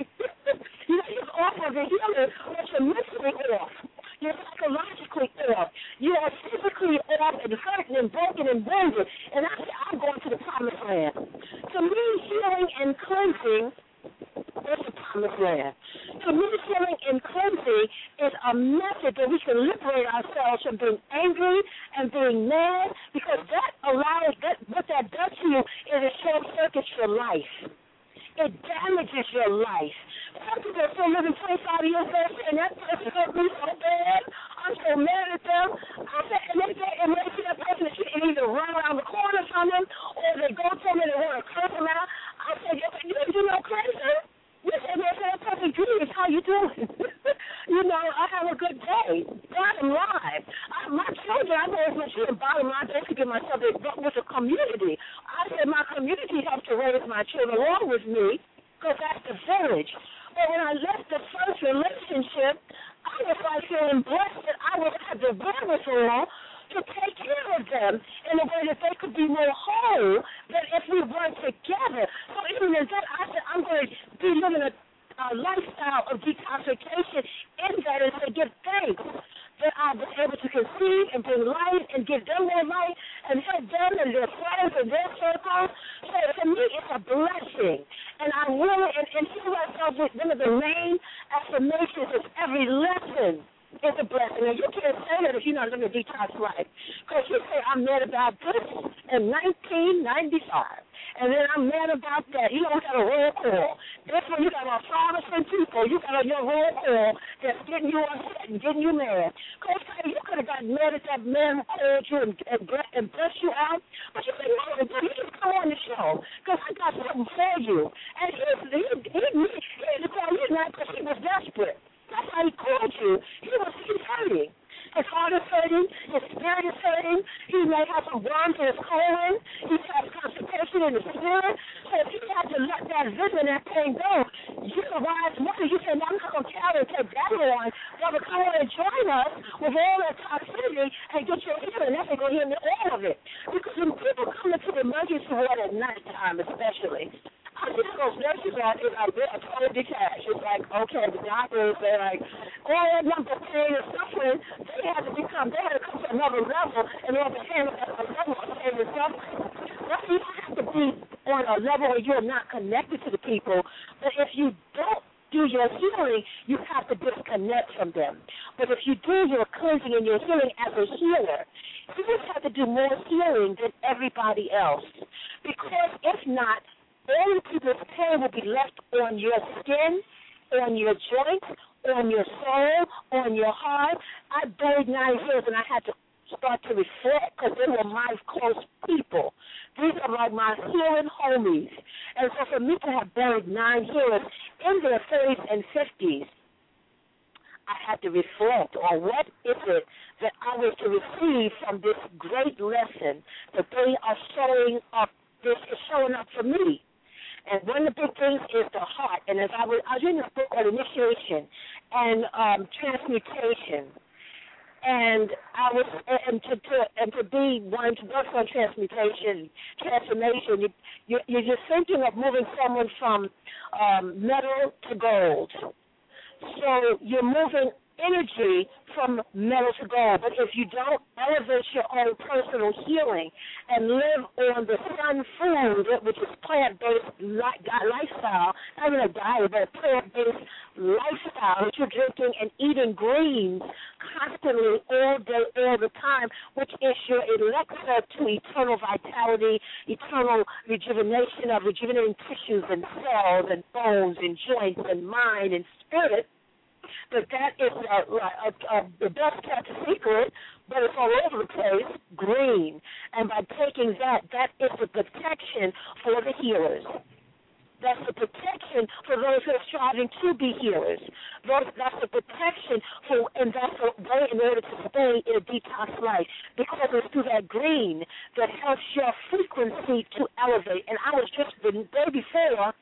On transmutation, transformation, you, you you're just thinking of moving someone from um, metal to gold. So you're moving energy from metal to gold. But if you don't elevate your own personal healing and live on the sun food, which is plant-based lifestyle, not even a diet, but a plant-based lifestyle that you're drinking and eating greens constantly all day, all the time, which is your elixir to eternal vitality, eternal rejuvenation of rejuvenating tissues and cells and bones and joints and mind and spirit but that is uh, uh, uh, a, a, a, the best kept secret, but it's all over the place, green. And by taking that, that is the protection for the healers. That's the protection for those who are striving to be healers. That's the protection for, and that's the way in order to stay in a detox life because it's through that green that helps your frequency to elevate. And I was just the day before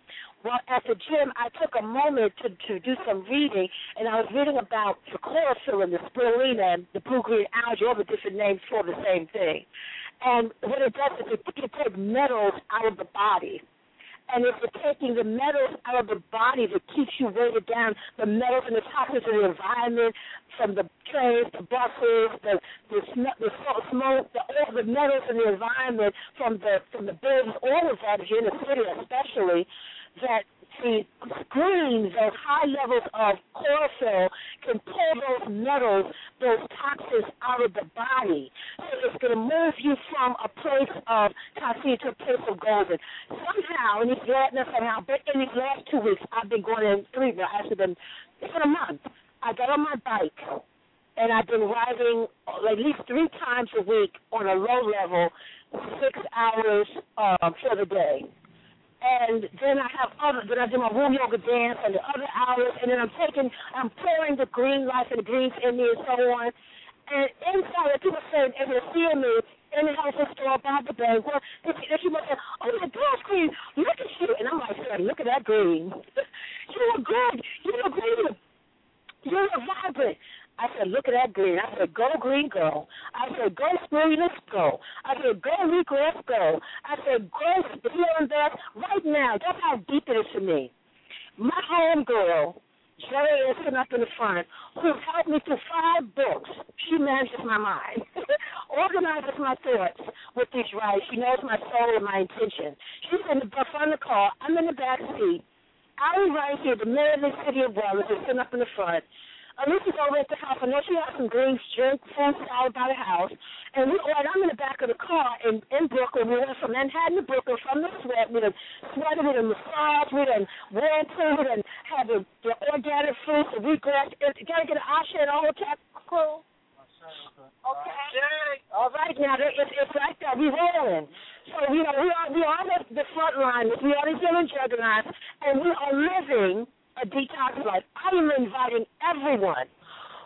well, at the gym, I took a moment to, to do some reading, and I was reading about the chlorophyll and the spirulina and the blue-green algae, all the different names for the same thing. And what it does is it, it takes metals out of the body. And if you're taking the metals out of the body that keeps you weighted down, the metals and the toxins of the environment, from the trains, the buses, the the, sm- the smoke, the, all the metals in the environment, from the from the buildings, all of that, if you're in the city especially, that the greens, those high levels of chlorophyll, can pull those metals, those toxins out of the body. So it's going to move you from a place of toxicity to a place of golden. Somehow, and it's not somehow, but in these last two weeks, I've been going in three, actually been, been a month. I got on my bike, and I've been riding at least three times a week on a low level, six hours um, for the day and then I have other, then I do my womb yoga dance and the other hours, and then I'm taking, I'm pouring the green life and the greens in me and so on. And inside, people say, if they're seeing me in the health store by the bank, well, they, they keep saying, oh my gosh, green, look at you. And I'm like, look at that green. you look good. You look green. You look vibrant. I said, look at that green. I said, go green, go. I said, go let's go. I said, go Rico, go. I said, go and there right now. That's how deep it is for me. My home girl, Jerry is sitting up in the front, who helped me through five books. She manages my mind, organizes my thoughts with these rights. She knows my soul and my intention. She's in the front of the car. I'm in the back seat. I'm right here, the mayor of the city of Wallace is sitting up in the front Alicia's over at the house. I know she has some greens, drink, food, salad by the house. And we oh, ordered, I'm in the back of the car in, in Brooklyn. We went from Manhattan to Brooklyn from the sweat. We done sweated, we done massaged, we done whirlpool, we done had the, the organic fruits, the wheat. Got to get an Asha and all that crew. Okay. All right, now it's it's like that. We rolling. So you know we are we are the, the front line. We are the healing juggernauts, and we are living a detox life. I am inviting everyone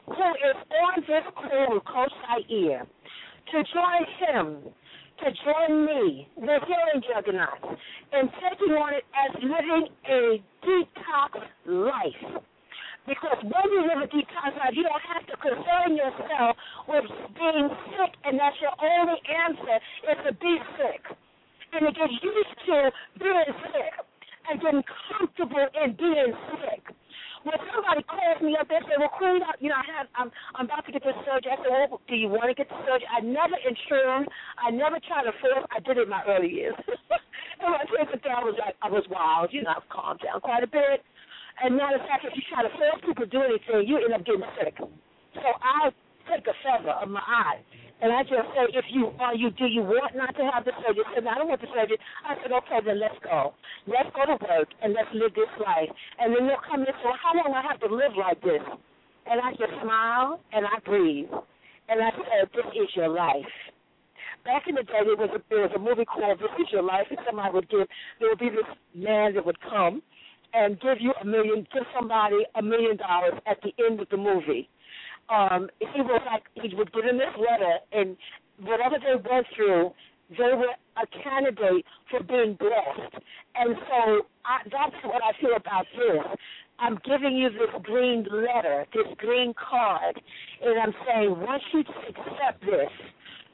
who is on this call with Coach Khayr to join him, to join me, the healing juggernauts, in taking on it as living a detox life. Because when you live a detox life, you don't have to concern yourself with being sick, and that's your only answer is to be sick. And to get used to being sick comfortable in being sick. When somebody calls me up, they say, "Well, Queen, you know, I have, I'm, I'm about to get this surgery." I said, "Well, do you want to get the surgery?" I never insured. I never tried to force. I did it in my early years. and my kids and I was like, I was wild. You know, I've calmed down quite a bit. And matter of fact, if you try to force people to do anything, you end up getting sick. So I take a feather of my eye, and I just say, if you are you, do you want not to have the surgery? I said, I don't want the surgery. I said, okay, then let's go. Let's go to work and let's live this life. And then they'll come and say, how long I have to live like this? And I just smile and I breathe, and I said, this is your life. Back in the day, there was a, there was a movie called This Is Your Life, and somebody would give, there would be this man that would come and give you a million, give somebody a million dollars at the end of the movie. Um, he was like, he would give them this letter, and whatever they went through, they were a candidate for being blessed. And so I, that's what I feel about this. I'm giving you this green letter, this green card, and I'm saying once you accept this,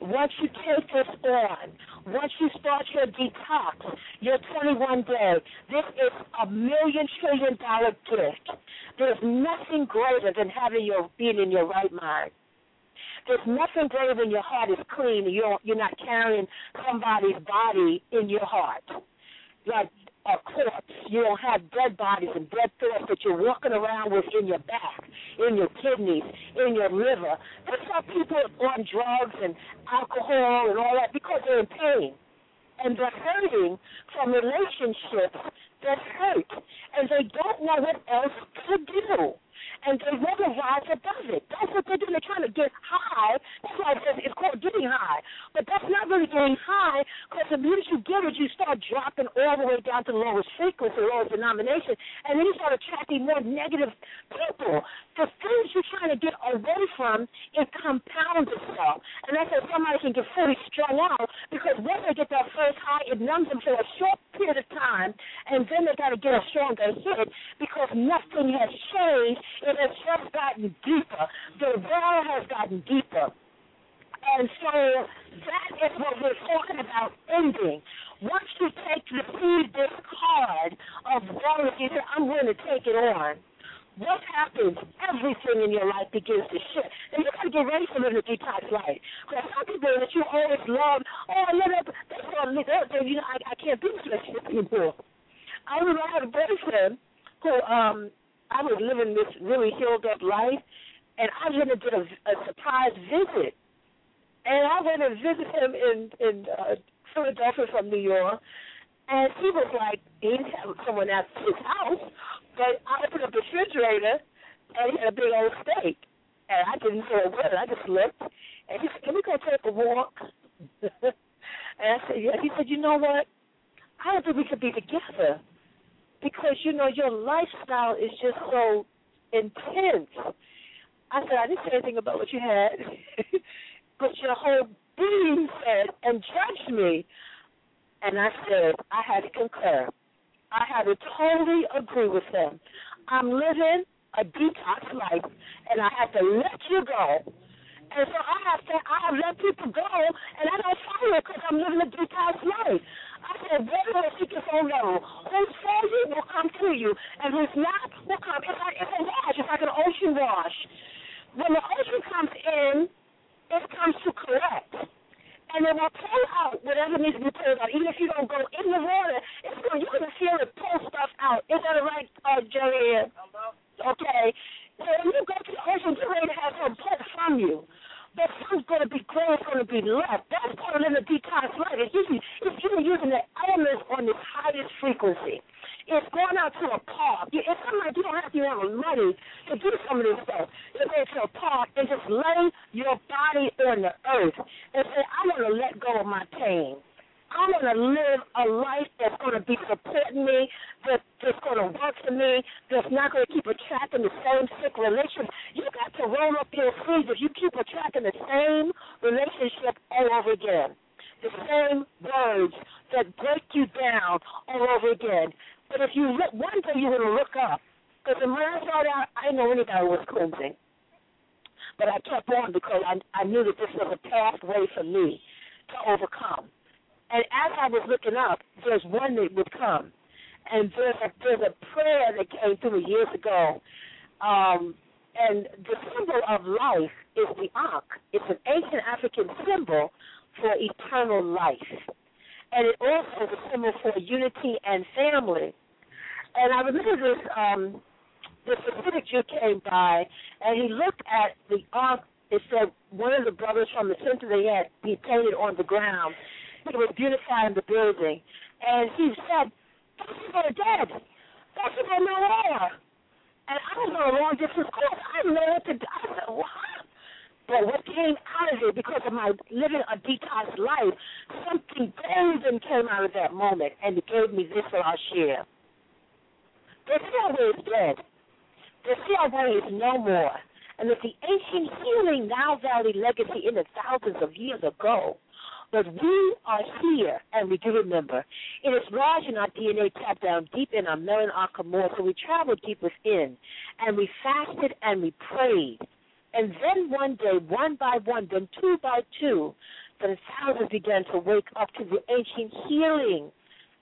once you take this on, once you start your detox, your 21 day, this is a million trillion dollar gift. There's nothing greater than having your being in your right mind. There's nothing greater than your heart is clean and you're you're not carrying somebody's body in your heart. Like a corpse. You don't have dead bodies and dead thoughts that you're walking around with in your back, in your kidneys, in your liver. That's why people are on drugs and alcohol and all that because they're in pain. And they're hurting from relationships that hurt. And they don't know what else to do and they never rise above it. That's what they're doing. They're trying to get high. That's why it says it's called getting high. But that's not really getting high because the minute you get it, you start dropping all the way down to the lowest frequency, lowest denomination, and then you start attracting more negative people. The things you're trying to get away from, it compounds itself. And that's how somebody can get fully strung out because once they get that first high, it numbs them for a short period of time, and then they got to get a stronger hit because nothing has changed it has just gotten deeper. The well has gotten deeper. And so that is what we're talking about ending. Once you take receive this card of wellness, you say, I'm going to take it on. What happens? Everything in your life begins to shift. And you got to get ready for living a detox life. Because some people that you always love, oh, I love it. That's all, you know, I, I can't do this anymore. I remember I had a boyfriend who um I was living this really healed up life, and I went and did a, a surprise visit. And I went and visited him in in uh, Philadelphia from New York, and he was like, he didn't have someone at his house, but I opened up the refrigerator, and he had a big old steak, and I didn't say a word. I just looked, and he said, "Can we go take a walk?" and I said, "Yeah." He said, "You know what? I don't think we could be together." Because you know your lifestyle is just so intense. I said I didn't say anything about what you had, but your whole being said and judged me, and I said I had to concur. I had to totally agree with them. I'm living a detox life, and I have to let you go. And so I have to, I have let people go, and I don't follow it because I'm living a detox life. I said, better will seek his own level. Who's for you will come to you, and who's not will come. It's like it's a wash. It's like an ocean wash. When the ocean comes in, it comes to collect. And it will pull out whatever needs to be pulled out. Even if you don't go in the water, it's going, you're going to feel it pull stuff out. Is that right, uh, Jerry? Okay. So when you go to the left. That's part of the detox light. It's usually it's even using the elements on the highest frequency. It's going out to a park. It's something like you don't have to have money to do some of this stuff. You go to a park and just lay your body on the earth and say, I want to let go of my pain. I want to live a life that's going to be supporting me, that, that's going to work for me, that's not to keep attracting the same sick relationship. You got to roll up your sleeves if you keep attracting the same relationship all over again. The same words that break you down all over again. But if you look, one day you're to look up. Because when I started out, I didn't know anybody was cleansing. But I kept on because I, I knew that this was a pathway for me to overcome. And as I was looking up, there's one that would come. And there's a, there's a prayer that came to me years ago. Um, and the symbol of life is the Ankh. It's an ancient African symbol for eternal life and it also is a symbol for unity and family. And I remember this um this Hasidic Jew came by and he looked at the ark. It said one of the brothers from the center they had he painted on the ground. He was beautifying the building, and he said, "Those people are dead. Those people are nowhere." And I was on a long distance course. I didn't know what to do. I said, "What?" But what came out of it because of my living a detox life, something golden came out of that moment, and it gave me this I'll share. The Yahweh is dead. The Yahweh is no more. And that the ancient healing Nile Valley legacy in the thousands of years ago, but we are here, and we do remember. It is lodged in our DNA tapped down deep in our melon archimore, so we traveled deep within, and we fasted and we prayed and then one day, one by one, then two by two, the thousands began to wake up to the ancient healing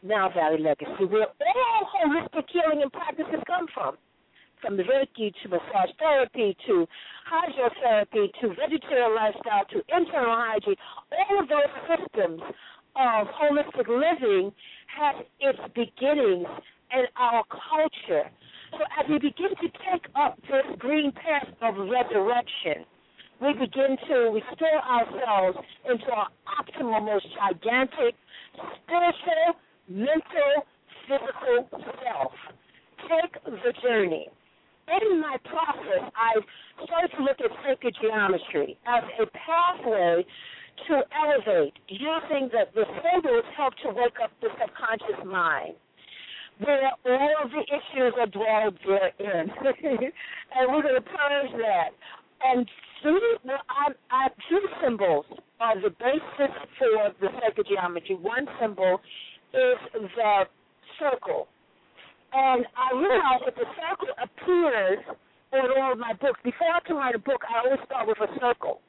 Nile Valley legacy, where all holistic healing and practices come from. From Reiki to massage therapy to hydrotherapy to vegetarian lifestyle to internal hygiene, all of those systems of holistic living have its beginnings in our culture so as we begin to take up this green path of resurrection, we begin to restore ourselves into our optimal, most gigantic spiritual, mental, physical self. Take the journey. In my process, started to look at sacred geometry as a pathway to elevate using the, the symbols help to wake up the subconscious mind where all of the issues are dwelled therein. and we're going to purge that. And through, well, I, I, two symbols are the basis for the sacred geometry. One symbol is the circle. And I realized that the circle appears in all of my books. Before I can write a book, I always start with a circle.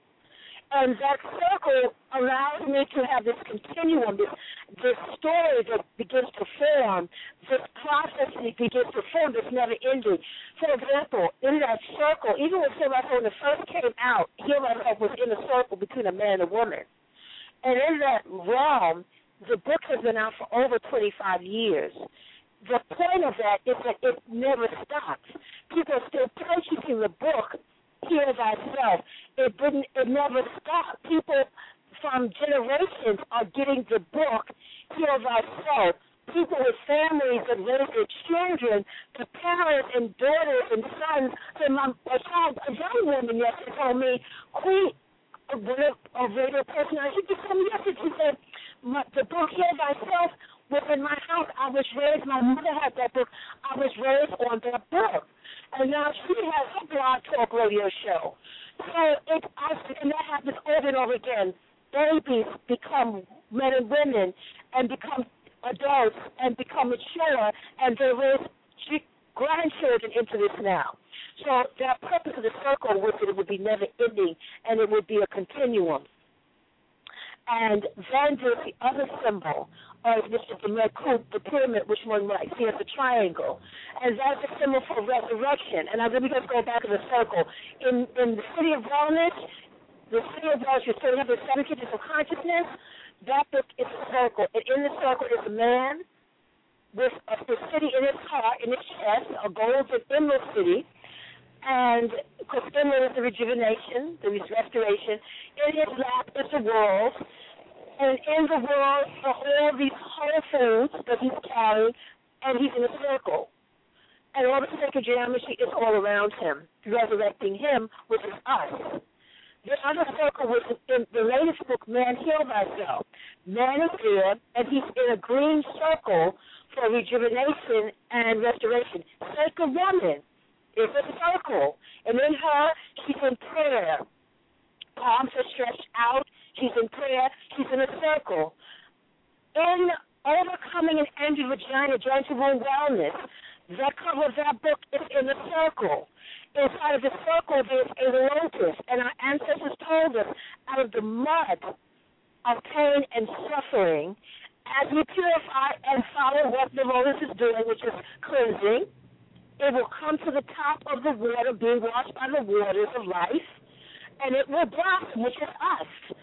And that circle allows me to have this continuum, this this story that begins to form, this process that begins to form that's never ending. For example, in that circle, even when Heal when it first came out, Heal Thyself was in a circle between a man and a woman. And in that realm, the book has been out for over 25 years. The point of that is that it never stops. People are still purchasing the book heal thyself. It didn't. It never stopped. People from generations are getting the book Heal Thyself. People with families that raise their children, the parents and daughters and sons. So my a child, a young woman yesterday told me, Queen, a, a radio personality, she just told me yesterday, she said, the book Heal Thyself was in my house. I was raised, my mother had that book. I was raised on that book and now she has a blog talk radio show. So it, I, and that happens over and over again. Babies become men and women and become adults and become mature, and there is grandchildren into this now. So the purpose of the circle was that it would be never ending and it would be a continuum. And then there's the other symbol of Mr. Demetku, the red coop, the pyramid, which one might see as a triangle. And that's a symbol for resurrection. And let me just go back to the circle. In in the city of wellness, the city of wellness, you still have the seven kitchens of consciousness. That book is a circle. And in the circle is a man with a, the city in his heart, in his chest, a golden emerald city. And because there is the rejuvenation, the restoration. In his lap is the world. And in the world are all these whole foods that he's carrying, and he's in a circle. And all the sacred geometry is all around him, resurrecting him, which is us. The other circle was in the latest book, Man Heal Thyself. Man is there, and he's in a green circle for rejuvenation and restoration. Sacred woman is a circle. And in her, she's in prayer. Palms are stretched out. She's in prayer. She's in a circle. In Overcoming an Angry Vagina, Journey to Womb Wellness, the cover of that book is in a circle. Inside of the circle, there's a lotus, and our ancestors told us out of the mud of pain and suffering, as we purify and follow what the lotus is doing, which is cleansing, it will come to the top of the water, being washed by the waters of life, and it will blossom, which is us.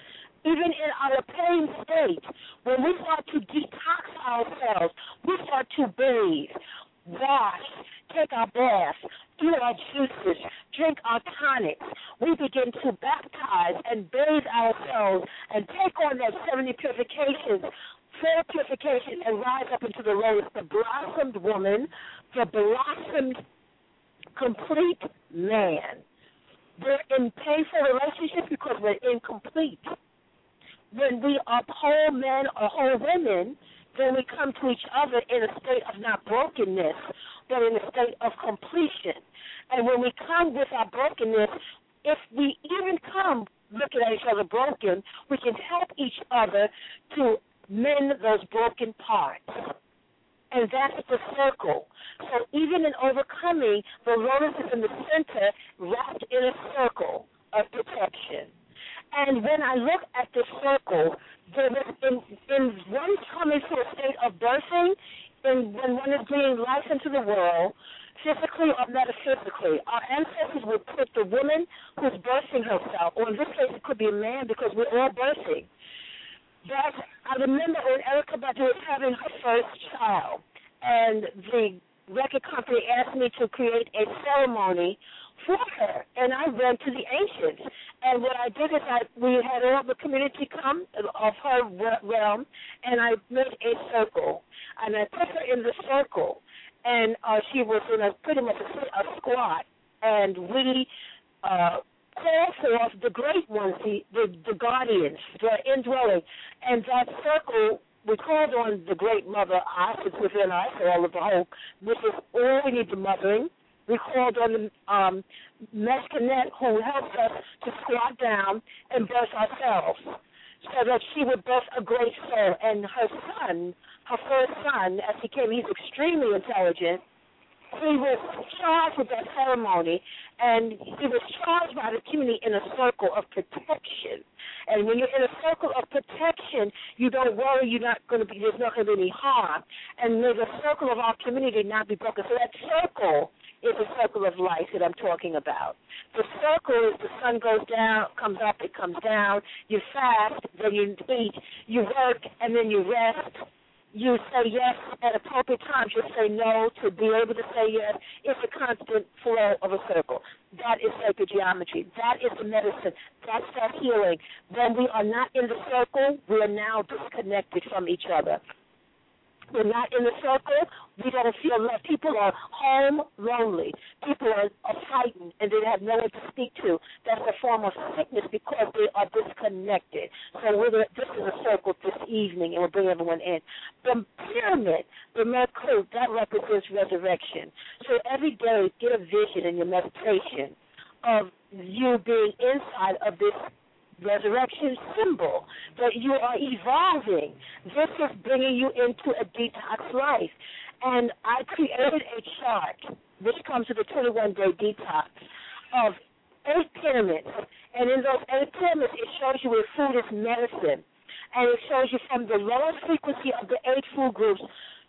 Even in our pain state, when we start to detox ourselves, we start to bathe, wash, take our bath, do our juices, drink our tonics. We begin to baptize and bathe ourselves and take on that 70 purifications, full purification, and rise up into the rose, the blossomed woman, the blossomed complete man. We're in painful relationships because we're incomplete. When we are whole men or whole women, then we come to each other in a state of not brokenness, but in a state of completion. And when we come with our brokenness, if we even come looking at each other broken, we can help each other to mend those broken parts. And that's the circle. So even in overcoming, the lotus is in the center, wrapped in a circle of protection. And when I look at the circle, there is in, in one coming to a state of birthing, when one is bringing life into the world, physically or metaphysically, our ancestors would put the woman who's birthing herself, or in this case it could be a man because we're all birthing. That I remember when Erykah Badu was having her first child, and the record company asked me to create a ceremony for her, and I went to the ancients. And what I did is I we had all the community come of her realm, and I made a circle, and I put her in the circle, and uh, she was in a pretty much a, a squat, and we uh, called forth the great ones, the, the the guardians, the indwelling, and that circle we called on the great mother us, it's within us, all of the whole, which is all we need the mothering. We called on the um, who helped us to squat down and birth ourselves so that she would birth a great soul. And her son, her first son, as he came, he's extremely intelligent. He was charged with that ceremony, and he was charged by the community in a circle of protection. And when you're in a circle of protection, you don't worry you're not going to be, there's not going to be any harm. And may the circle of our community not be broken. So that circle is a circle of life that I'm talking about. The circle is the sun goes down, comes up, it comes down. You fast, then you eat. You work, and then you rest. You say yes at appropriate times. You say no to be able to say yes. It's a constant flow of a circle. That is sacred geometry. That is the medicine. That's that healing. When we are not in the circle, we are now disconnected from each other we're not in the circle, we don't feel love. People are home lonely. People are, are frightened and they have no one to speak to. That's a form of sickness because they are disconnected. So we're the, this is a circle this evening and we'll bring everyone in. The pyramid, the Merkut, that represents resurrection. So every day get a vision in your meditation of you being inside of this resurrection symbol that you are evolving. This is bringing you into a detox life. And I created a chart, which comes with a 21 day detox, of eight pyramids. And in those eight pyramids, it shows you where food is medicine. And it shows you from the lowest frequency of the eight food groups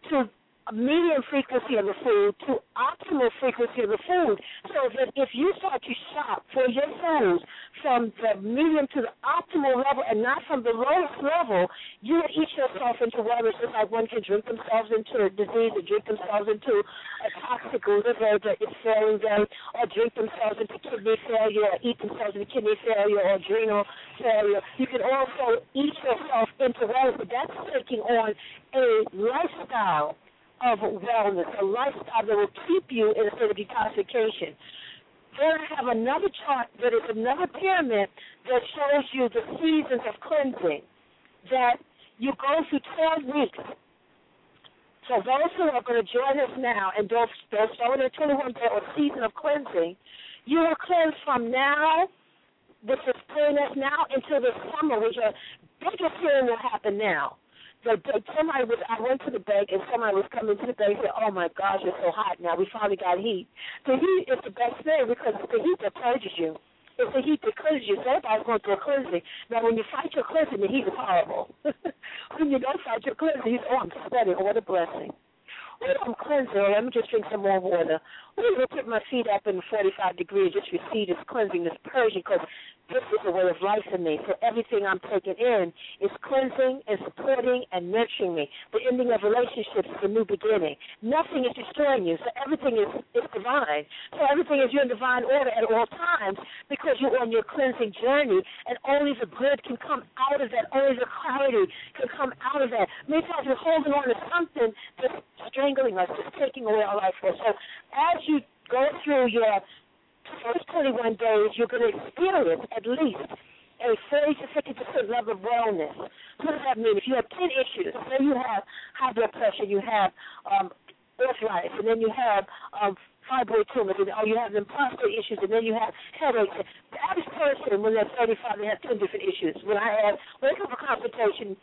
to medium frequency of the food to optimal frequency of the food so that if you start to shop for your food from the medium to the optimal level and not from the lowest level, you would eat yourself into wellness just like one can drink themselves into a disease or drink themselves into a toxic liver that is failing them or drink themselves into kidney failure or eat themselves into kidney failure or adrenal failure. You can also eat yourself into wellness, but that's taking on a lifestyle of wellness, a lifestyle that will keep you in a state of detoxification. Then I have another chart that is another pyramid that shows you the seasons of cleansing that you go through 12 weeks. So those who are going to join us now and don't, start with a 21 day or season of cleansing, you will cleanse from now, which is putting us now, until the summer, which a bigger healing will happen now the, somebody was I went to the bank and somebody was coming to the bank and said, Oh my gosh, it's so hot now. We finally got heat. The heat is the best thing because it's the heat that purges you. It's the heat that cleanses you. So everybody's going through a cleansing. Now when you fight your cleansing, the heat is horrible. when you don't fight your cleansing, you say, Oh, I'm sweating, oh what a blessing. Well, I'm cleansing, let me just drink some more water. Let me put my feet up in 45 degrees, just receive this cleansing, this purging, because this is a way of life for me. So everything I'm taking in is cleansing and supporting and nurturing me. The ending of relationships is a new beginning. Nothing is destroying you. So everything is, is divine. So everything is in divine order at all times because you're on your cleansing journey and only the good can come out of that. Only the clarity can come out of that. Many times we're holding on to something that's strangling us, that's taking away our life force. So as you go through your first 21 days, you're going to experience at least a 30 to 50 percent level of wellness. What does that mean? If you have 10 issues, say you have high blood pressure, you have um, arthritis, and then you have um, fibroid tumors, and or you have them prostate issues, and then you have headaches. The average person, when they're 35, they have 10 different issues. When I have, when I come for consultation,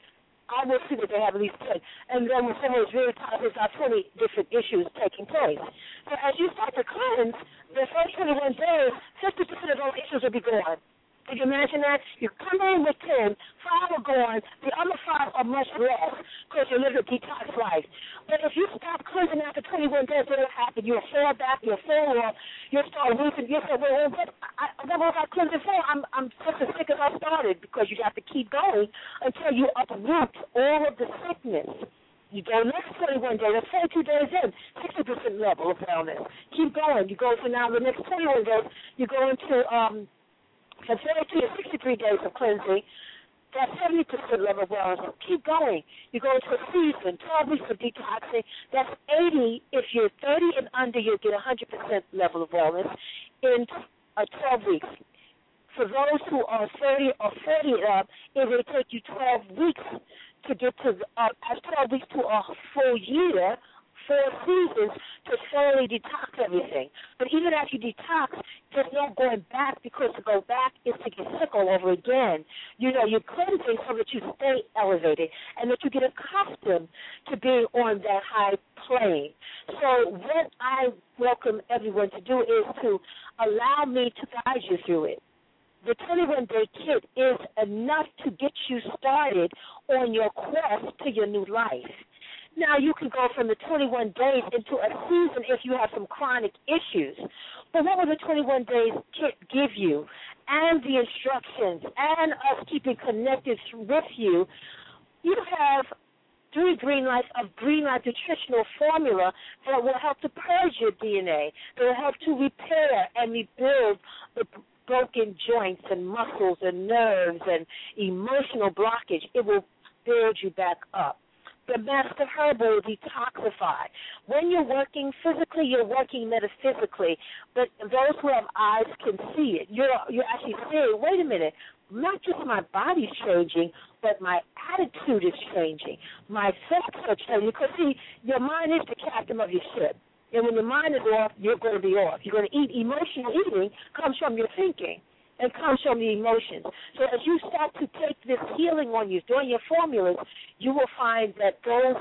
I will see that they have at least 10. And then when someone is really tired, there's about 20 different issues taking place. So as you start to cleanse, the first 21 days, 50% of those issues will be gone. Can you imagine that? You come in with 10, five are gone, the other five are much less because you live a detox life. But if you stop cleansing after 21 days, what will happen? You'll fall back, you'll fall off, you'll start losing, you'll say, well, what, I, what was I cleansing for? I'm, I'm just as sick as I started because you have to keep going until you uproot all of the sickness. You go next 21 days, that's 42 days in, 60% level of wellness. Keep going. You go for now the next 21 days, you go into um, for 32 to 63 days of cleansing, that's 70% level of wellness. Keep going. You go into a season, 12 weeks of detoxing. That's 80. If you're 30 and under, you'll get 100% level of wellness in uh, 12 weeks. For those who are 30 or 40 up, it will take you 12 weeks to get to uh, 12 weeks to a full year four seasons to thoroughly detox everything. But even after you detox, there's no going back because to go back is to get sick all over again. You know, you're cleansing so that you stay elevated and that you get accustomed to being on that high plane. So what I welcome everyone to do is to allow me to guide you through it the 21 day kit is enough to get you started on your quest to your new life. Now you can go from the 21 days into a season if you have some chronic issues. But what will the 21 days give you? And the instructions and us keeping connected with you. You have three green lights of green light nutritional formula that will help to purge your DNA, that will help to repair and rebuild the broken joints and muscles and nerves and emotional blockage. It will build you back up the master herbal detoxify. When you're working physically, you're working metaphysically. But those who have eyes can see it. You're you're actually saying, wait a minute, not just my body's changing, but my attitude is changing. My thoughts are changing. Because see, your mind is the captain of your ship. And when your mind is off, you're going to be off. You're going to eat. Emotional eating comes from your thinking and comes from the emotions. So as you start to take this healing on you, doing your formulas, you will find that those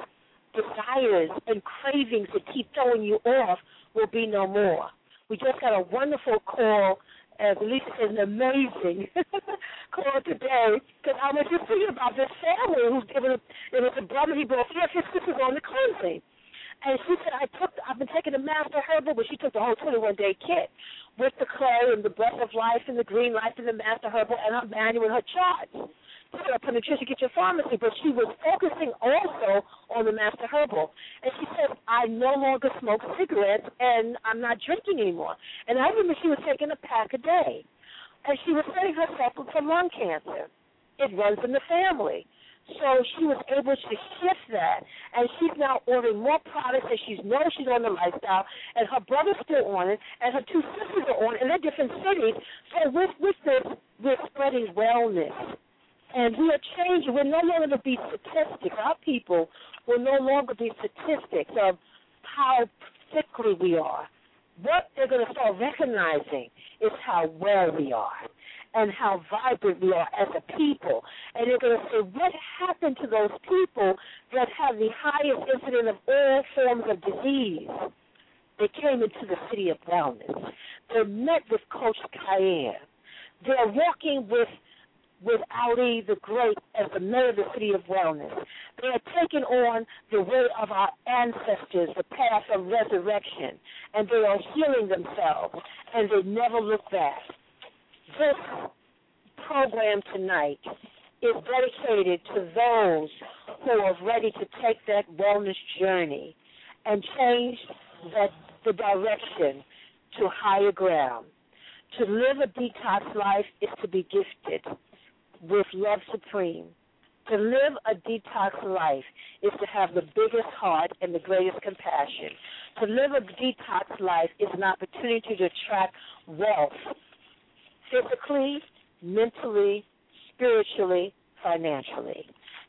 desires and cravings that keep throwing you off will be no more. We just got a wonderful call, as Lisa said, an amazing call today, because I was just thinking about this family who's given, it was a brother, he brought three his sisters on the cleansing. And she said, I took, I've been taking the Master Herbal, but she took the whole 21 day kit with the clay and the breath of life and the green life and the Master Herbal and her manual and her charts. Set up a nutrition get your pharmacy, but she was focusing also on the Master Herbal. And she said, I no longer smoke cigarettes and I'm not drinking anymore. And I remember she was taking a pack a day. And she was setting herself up for lung cancer. It runs in the family. So she was able to shift that, and she's now ordering more products, and she knows she's on the lifestyle, and her brother's still on it, and her two sisters are on it, and they're different cities. So with with this, we're spreading wellness, and we are changing. We're no longer to be statistics. Our people will no longer be statistics of how sickly we are. What they're going to start recognizing is how well we are and how vibrant we are as a people. And they're going to say, what happened to those people that have the highest incidence of all forms of disease? They came into the city of wellness. They met with Coach Khayr. They're walking with with Ali the Great as the mayor of the city of wellness. They are taking on the way of our ancestors, the path of resurrection, and they are healing themselves, and they never look back this program tonight is dedicated to those who are ready to take that wellness journey and change the direction to higher ground. To live a detox life is to be gifted with love supreme. To live a detox life is to have the biggest heart and the greatest compassion. To live a detox life is an opportunity to attract wealth physically, mentally, spiritually, financially.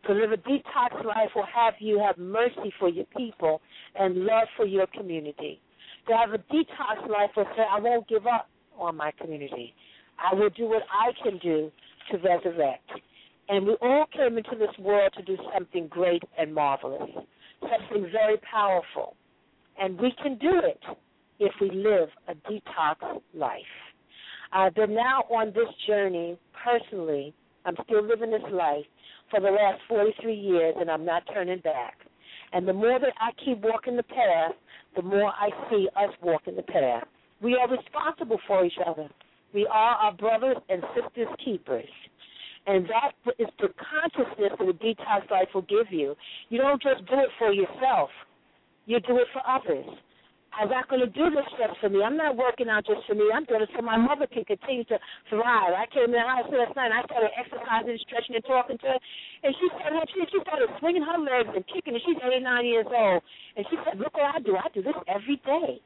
To live a detox life will have you have mercy for your people and love for your community. To have a detox life will say, I won't give up on my community. I will do what I can do to resurrect. And we all came into this world to do something great and marvelous, something very powerful. And we can do it if we live a detox life. Uh, I've been now on this journey personally. I'm still living this life for the last 43 years, and I'm not turning back. And the more that I keep walking the path, the more I see us walking the path. We are responsible for each other. We are our brothers and sisters keepers. And that is the consciousness that a detox life will give you. You don't just do it for yourself, you do it for others. I'm not going to do this just for me. I'm not working out just for me. I'm doing it so my mother can continue to thrive. I came in the house last night and I started exercising, stretching, and talking to her. And she started, she, she started swinging her legs and kicking. And she's 89 years old. And she said, look what I do. I do this every day.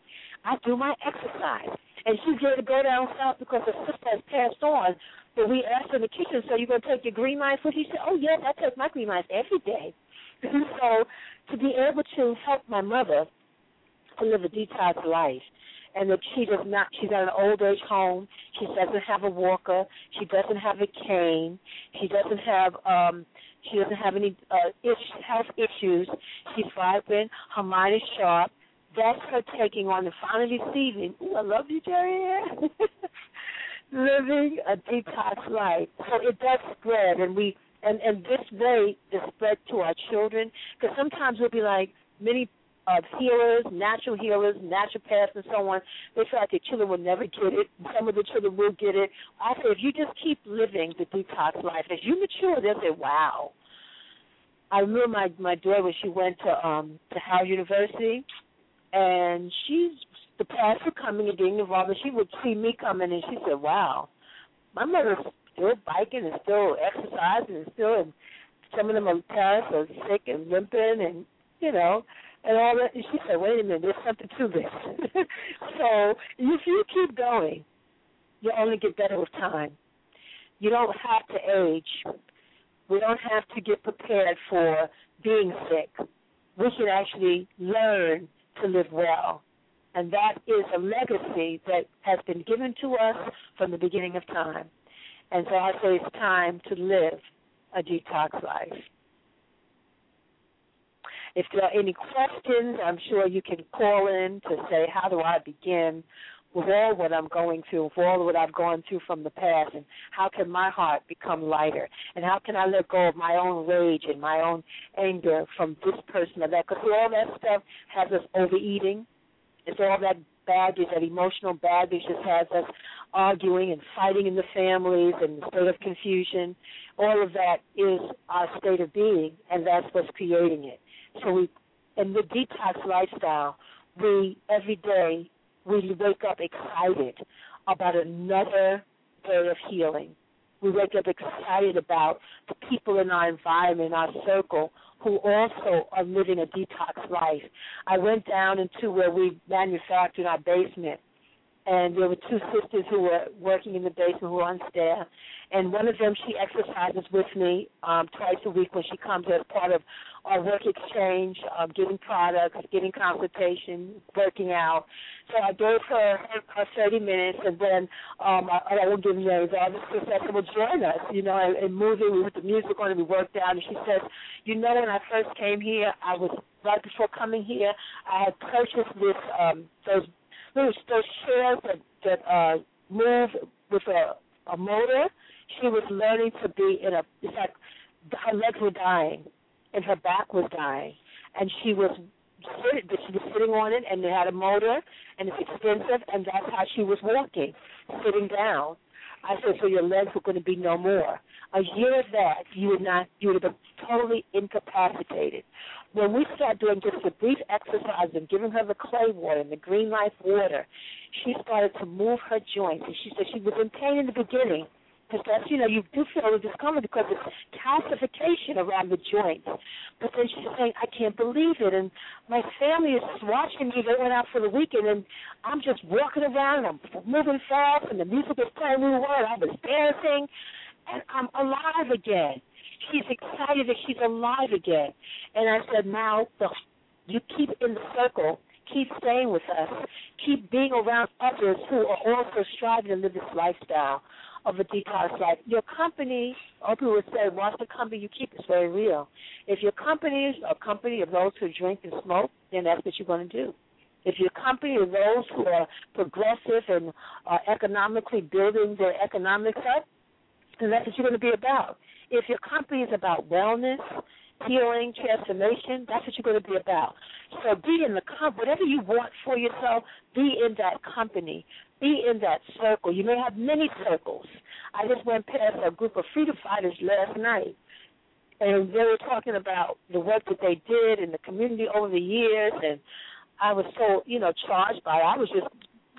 I do my exercise. And she's ready to go down south because her sister has passed on. But we asked her in the kitchen, so you're going to take your green life with you? She said, oh, yes, I take my green life every day. so to be able to help my mother – to live a detox life. And that she does not she's at an old age home. She doesn't have a walker. She doesn't have a cane. She doesn't have um she doesn't have any uh is- health issues. She's vibrant her mind is sharp. That's her taking on and finally receiving Ooh, i love you jerry. Living a detox life. So it does spread. And we and and this way is spread to our children. Because sometimes we'll be like many of healers, natural healers, naturopaths, and so on. They feel like their children will never get it. Some of the children will get it. I say, if you just keep living the detox life, as you mature, they'll say, wow. I remember my my daughter when she went to um to Howard University, and she's the professor coming and getting involved, and she would see me coming, and she said, "Wow, my mother's still biking and still exercising and still, and some of them are parents are sick and limping, and you know, and all that. And she said, "Wait a minute, there's something to this." so if you keep going, you only get better with time. You don't have to age. We don't have to get prepared for being sick. We can actually learn to live well. And that is a legacy that has been given to us from the beginning of time. And so I say it's time to live a detox life. If there are any questions, I'm sure you can call in to say, How do I begin? with all what I'm going through, with all what I've gone through from the past, and how can my heart become lighter, and how can I let go of my own rage and my own anger from this person or that? Because all that stuff has us overeating. It's all that baggage, that emotional baggage just has us arguing and fighting in the families and the state of confusion. All of that is our state of being, and that's what's creating it. So we, in the detox lifestyle, we every day we wake up excited about another day of healing. We wake up excited about the people in our environment, our circle, who also are living a detox life. I went down into where we manufactured our basement and there were two sisters who were working in the basement who were on staff. And one of them, she exercises with me um, twice a week when she comes as part of our work exchange, um, getting products, getting consultation, working out. So I gave her her 30 minutes, and then um, I, I won't give names. All the professor will join us, you know, and, and moving. We put the music on and we worked out. And she says, you know, when I first came here, I was right before coming here. I had purchased this um, those those those chairs that that uh, move with a a motor. She was learning to be in a. It's like her legs were dying, and her back was dying, and she was sitting. She was sitting on it, and it had a motor, and it's expensive, and that's how she was walking, sitting down. I said, so your legs were going to be no more. A year of that, you would not, you would have been totally incapacitated. When we start doing just a brief exercise and giving her the clay water and the green life water, she started to move her joints. And she said she was in pain in the beginning, because that's you know you do feel the discomfort because it's calcification around the joints. But then she's saying, I can't believe it, and my family is just watching me. They went out for the weekend, and I'm just walking around, and I'm moving fast, and the music is playing really well. I was dancing, and I'm alive again. She's excited that she's alive again. And I said, now the, you keep in the circle keep staying with us, keep being around others who are also striving to live this lifestyle of a detox life. Your company, Oprah would say, watch the company you keep is very real. If your company is a company of those who drink and smoke, then that's what you're going to do. If your company is those who are progressive and are economically building their economics up, then that's what you're going to be about. If your company is about wellness, healing, transformation, that's what you're going to be about. So be in the company, whatever you want for yourself, be in that company, be in that circle. You may have many circles. I just went past a group of freedom fighters last night, and they were talking about the work that they did in the community over the years, and I was so, you know, charged by it. I was just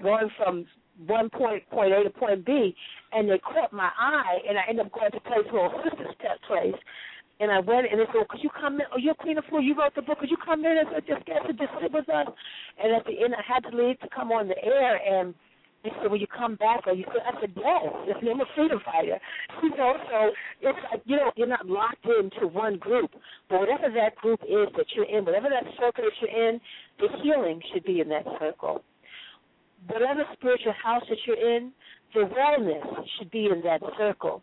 going from one point point A to point B, and they caught my eye, and I ended up going to place where sister step place, and I went and they said, Could you come in? Oh, you're Queen Afua, you wrote the book, could you come in and just get to just sit with us? And at the end I had to leave to come on the air and they said, Will you come back? Or you said I said, Yes, I'm a freedom fighter. You know, so it's like you know, you're not locked into one group. But whatever that group is that you're in, whatever that circle that you're in, the healing should be in that circle. Whatever spiritual house that you're in, the wellness should be in that circle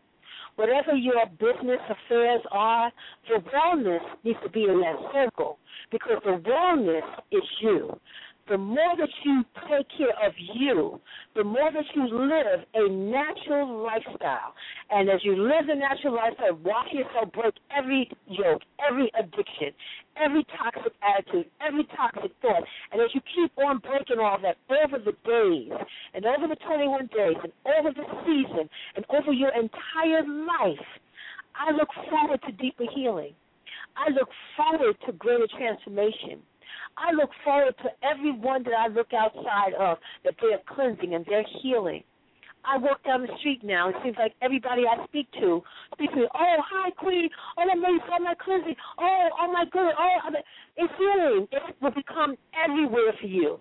whatever your business affairs are, the wellness needs to be in that circle because the wellness is you. The more that you take care of you, the more that you live a natural lifestyle. And as you live the natural lifestyle, watch yourself break every yoke, every addiction, every toxic attitude, every toxic thought. And as you keep on breaking all that over the days and over the 21 days and over the season and over your entire life, I look forward to deeper healing. I look forward to greater transformation. I look forward to everyone that I look outside of that they're cleansing and they're healing. I walk down the street now. It seems like everybody I speak to speak to me. Oh, hi, Queen. Oh, that made so my cleansing. Oh, oh my goodness. Oh, it's healing. It will become everywhere for you.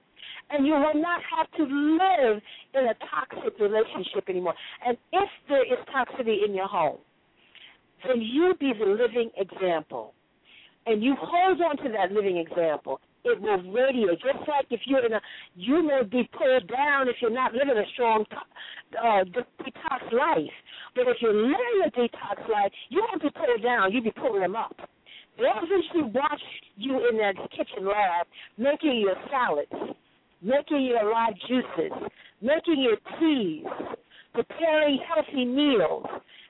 And you will not have to live in a toxic relationship anymore. And if there is toxicity in your home, then you be the living example. And you hold on to that living example it will radiate. Just like if you're in a, you may be pulled down if you're not living a strong uh, detox life. But if you're living a detox life, you won't be pulled down. You'll be pulling them up. They'll eventually watch you in that kitchen lab making your salads, making your live juices, making your teas, preparing healthy meals,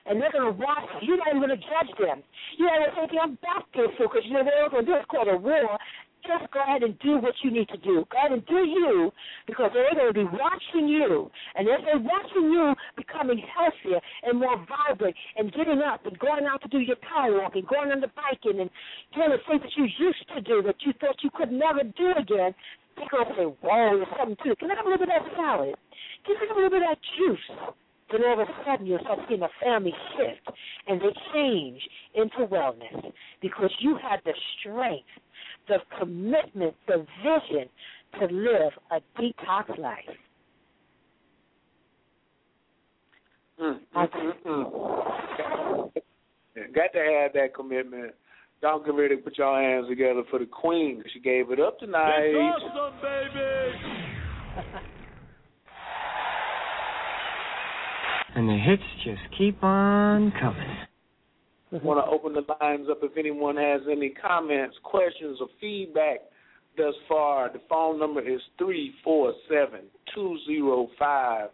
and they're going to watch you. You're not even going to judge them. You're going to think, I'm back this because you know they're going to do called a war. Just go ahead and do what you need to do. Go ahead and do you because they're going to be watching you. And if they're watching you becoming healthier and more vibrant and getting up and going out to do your power walking, going on the biking and doing the things that you used to do that you thought you could never do again, they're going to say, whoa, there's something to it. Can I have a little bit of that salad? Can I have a little bit of that juice? Then all of a sudden you'll start seeing a family shift and they change into wellness because you had the strength the commitment, the vision to live a detox life. Mm, mm, mm, Got to have that commitment. Y'all get ready to put your hands together for the queen. She gave it up tonight. It's awesome, baby. and the hits just keep on coming. Want to open the lines up if anyone has any comments, questions, or feedback thus far. The phone number is three four seven two zero five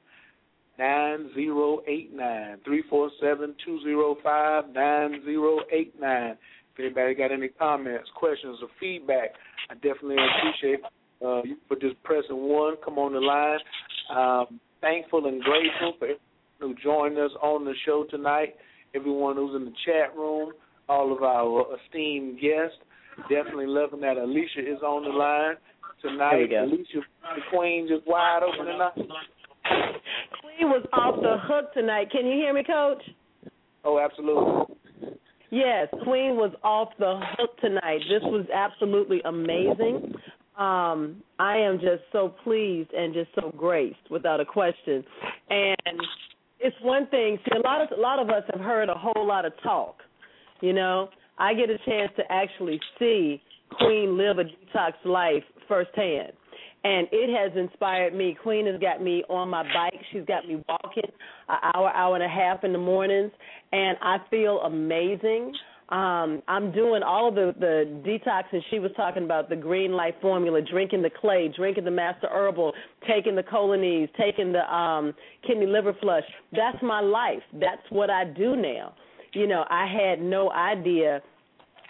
nine zero eight nine. Three four seven two zero five nine zero eight nine. If anybody got any comments, questions, or feedback, I definitely appreciate uh, you for just pressing one. Come on the line. Um, thankful and grateful for everyone who joined us on the show tonight everyone who's in the chat room, all of our esteemed guests. Definitely loving that Alicia is on the line tonight. Alicia, the Queen, just wide open tonight. Queen was off the hook tonight. Can you hear me, Coach? Oh, absolutely. Yes, Queen was off the hook tonight. This was absolutely amazing. Um, I am just so pleased and just so graced, without a question. And it's one thing. See, a lot of a lot of us have heard a whole lot of talk. You know, I get a chance to actually see Queen live a detox life firsthand. And it has inspired me. Queen has got me on my bike. She's got me walking an hour, hour and a half in the mornings, and I feel amazing. Um, I'm doing all of the the detox, and she was talking about the Green Life formula, drinking the clay, drinking the Master Herbal, taking the colonies, taking the um, kidney liver flush. That's my life. That's what I do now. You know, I had no idea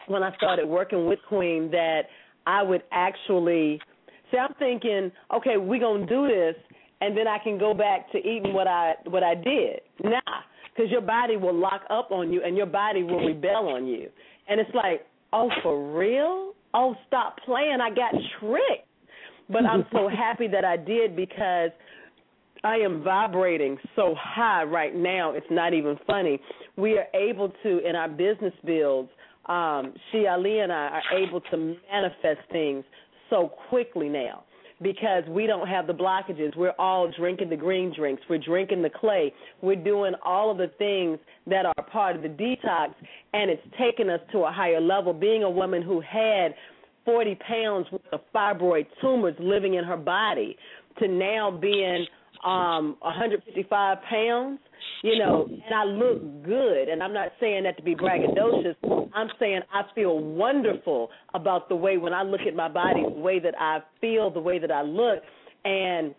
when I started working with Queen that I would actually. See, I'm thinking, okay, we're gonna do this, and then I can go back to eating what I what I did. Nah because your body will lock up on you and your body will rebel on you. And it's like, oh, for real? Oh, stop playing. I got tricked. But I'm so happy that I did because I am vibrating so high right now. It's not even funny. We are able to, in our business builds, um, she, Ali, and I are able to manifest things so quickly now because we don't have the blockages. We're all drinking the green drinks. We're drinking the clay. We're doing all of the things that are part of the detox, and it's taken us to a higher level. Being a woman who had 40 pounds worth of fibroid tumors living in her body to now being um 155 pounds you know, and I look good. And I'm not saying that to be braggadocious. I'm saying I feel wonderful about the way when I look at my body, the way that I feel, the way that I look. And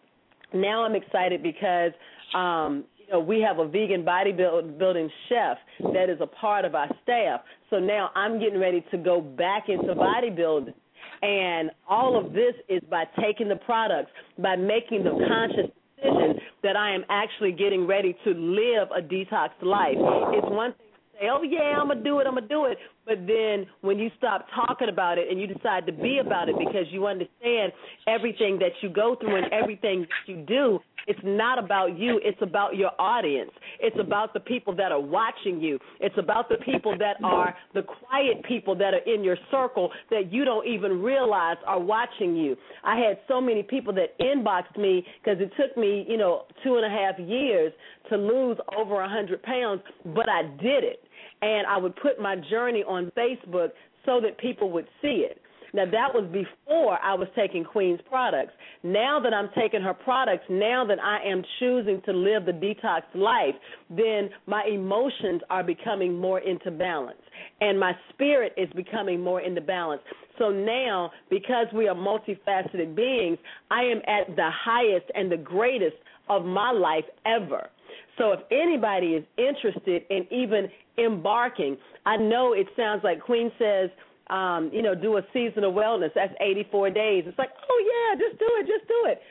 now I'm excited because um, you know, we have a vegan bodybuilding chef that is a part of our staff. So now I'm getting ready to go back into bodybuilding. And all of this is by taking the products, by making the conscious decision that I am actually getting ready to live a detox life. It's one thing to say, oh, yeah, I'm going to do it, I'm going to do it. But then when you stop talking about it and you decide to be about it because you understand everything that you go through and everything that you do, it's not about you, it's about your audience. It's about the people that are watching you. It's about the people that are the quiet people that are in your circle that you don't even realize are watching you. I had so many people that inboxed me because it took me, you know, two and a half years to lose over a hundred pounds, but I did it. And I would put my journey on Facebook so that people would see it. Now that was before I was taking Queen's products. Now that I'm taking her products, now that I am choosing to live the detox life, then my emotions are becoming more into balance and my spirit is becoming more into balance. So now, because we are multifaceted beings, I am at the highest and the greatest of my life ever. So if anybody is interested in even embarking, I know it sounds like Queen says, um, you know, do a season of wellness. That's 84 days. It's like, oh yeah, just do it, just do it.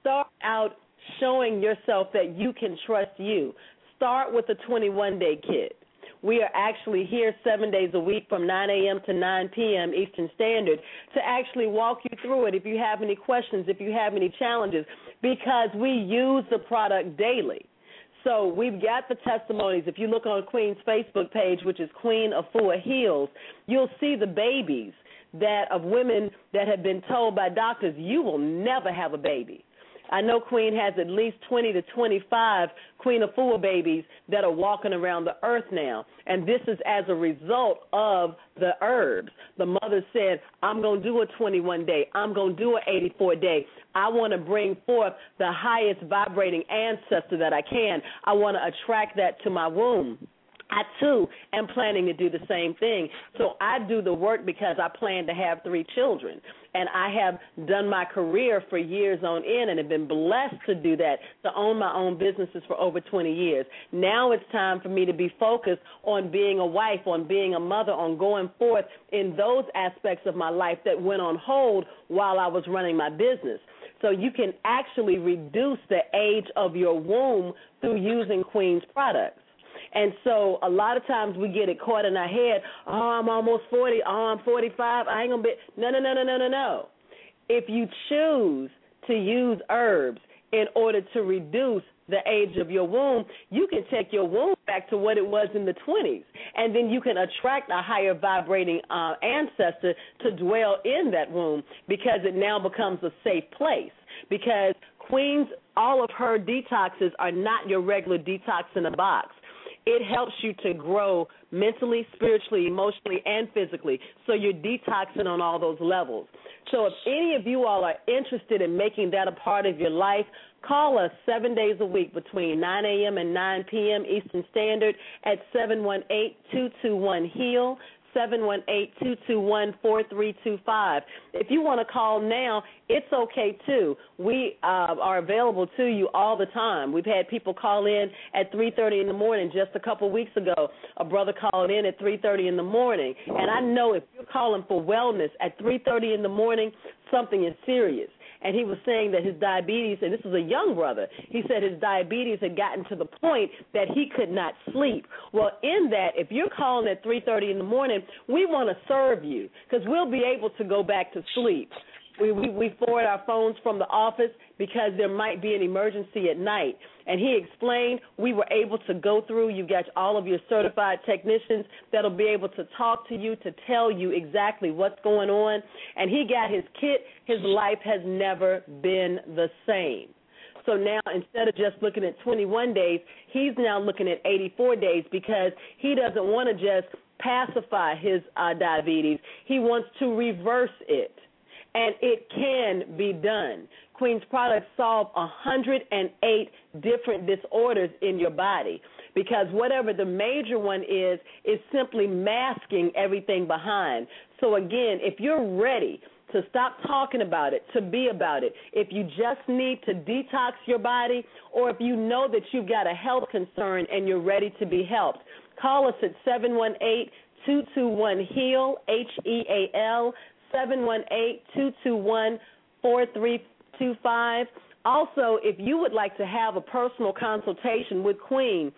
Start out showing yourself that you can trust you. Start with a 21 day kit. We are actually here seven days a week from 9 a.m. to 9 p.m. Eastern Standard to actually walk you through it if you have any questions, if you have any challenges, because we use the product daily. So we've got the testimonies. If you look on Queen's Facebook page, which is Queen Afua Heals, you'll see the babies that of women that have been told by doctors, you will never have a baby. I know Queen has at least 20 to 25 Queen Afua babies that are walking around the earth now. And this is as a result of the herbs. The mother said, I'm going to do a 21 day, I'm going to do an 84 day. I want to bring forth the highest vibrating ancestor that I can. I want to attract that to my womb. I too am planning to do the same thing. So I do the work because I plan to have three children. And I have done my career for years on end and have been blessed to do that, to own my own businesses for over 20 years. Now it's time for me to be focused on being a wife, on being a mother, on going forth in those aspects of my life that went on hold while I was running my business. So you can actually reduce the age of your womb through using Queen's products. And so a lot of times we get it caught in our head, oh, I'm almost 40, oh, I'm 45, I ain't going to be. No, no, no, no, no, no, no. If you choose to use herbs in order to reduce the age of your womb, you can take your womb back to what it was in the 20s. And then you can attract a higher vibrating uh, ancestor to dwell in that womb because it now becomes a safe place. Because Queen's, all of her detoxes are not your regular detox in a box it helps you to grow mentally, spiritually, emotionally, and physically. So you're detoxing on all those levels. So if any of you all are interested in making that a part of your life, call us seven days a week between 9 a.m. and 9 p.m. Eastern Standard at 718 221 HEAL. 718-221-4325. If you want to call now, it's okay too. We uh, are available to you all the time. We've had people call in at 3:30 in the morning. Just a couple weeks ago, a brother called in at 3:30 in the morning, and I know if you're calling for wellness at 3:30 in the morning, something is serious and he was saying that his diabetes, and this was a young brother, he said his diabetes had gotten to the point that he could not sleep. Well, in that, if you're calling at 3:30 in the morning, we want to serve you because we'll be able to go back to sleep. We, we we forward our phones from the office because there might be an emergency at night. And he explained we were able to go through. You got all of your certified technicians that'll be able to talk to you to tell you exactly what's going on. And he got his kit. His life has never been the same. So now instead of just looking at 21 days, he's now looking at 84 days because he doesn't want to just pacify his uh, diabetes. He wants to reverse it and it can be done. Queen's products solve 108 different disorders in your body because whatever the major one is, is simply masking everything behind. So, again, if you're ready to stop talking about it, to be about it, if you just need to detox your body, or if you know that you've got a health concern and you're ready to be helped, call us at 718 221 HEAL, H E A L, 718-221-4325. Also, if you would like to have a personal consultation with Queen,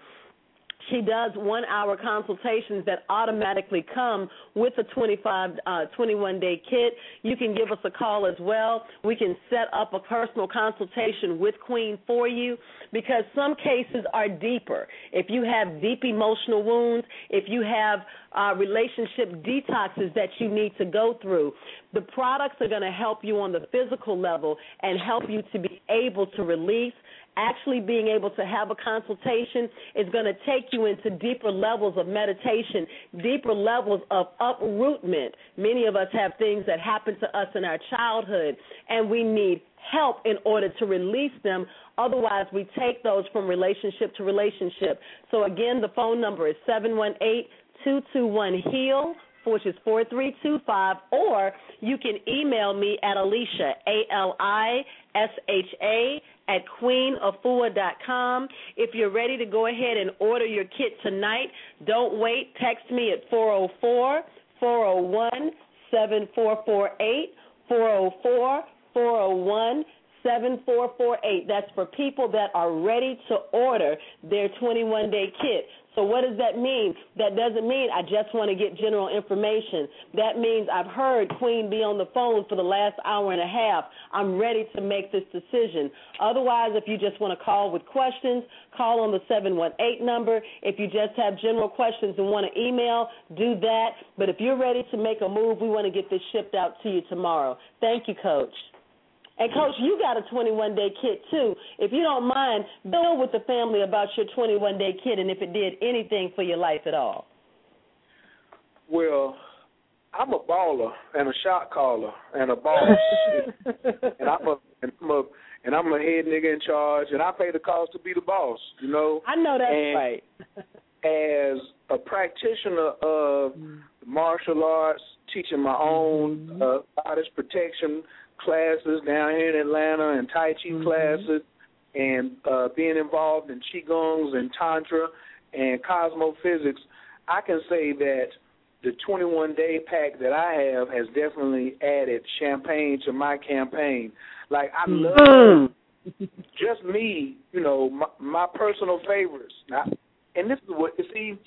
she does one hour consultations that automatically come with a 25, uh, 21 day kit. You can give us a call as well. We can set up a personal consultation with Queen for you because some cases are deeper. If you have deep emotional wounds, if you have uh, relationship detoxes that you need to go through, the products are going to help you on the physical level and help you to be able to release actually being able to have a consultation is going to take you into deeper levels of meditation, deeper levels of uprootment. Many of us have things that happen to us in our childhood, and we need help in order to release them. Otherwise, we take those from relationship to relationship. So, again, the phone number is 718 221 HEAL which is 4325, or you can email me at Alicia, A L I S H A, at queenafua.com. If you're ready to go ahead and order your kit tonight, don't wait. Text me at 404 401 7448. 404 401 7448. That's for people that are ready to order their 21 day kit. So, what does that mean? That doesn't mean I just want to get general information. That means I've heard Queen be on the phone for the last hour and a half. I'm ready to make this decision. Otherwise, if you just want to call with questions, call on the 718 number. If you just have general questions and want to email, do that. But if you're ready to make a move, we want to get this shipped out to you tomorrow. Thank you, Coach. And coach, you got a 21 day kit too. If you don't mind, build with the family about your 21 day kit and if it did anything for your life at all. Well, I'm a baller and a shot caller and a boss, and I'm a and I'm a and I'm a head nigga in charge, and I pay the cost to be the boss. You know. I know that's and right. as a practitioner of martial arts, teaching my own Mm-hmm. uh, goddess protection classes down here in Atlanta and Tai Chi Mm-hmm. classes, and uh, being involved in Qigongs and Tantra and Cosmophysics, I can say that the 21 day pack that I have has definitely added champagne to my campaign. Like, I love Mm-hmm. just me, you know, my, my personal favorites. Now, and this is what you see.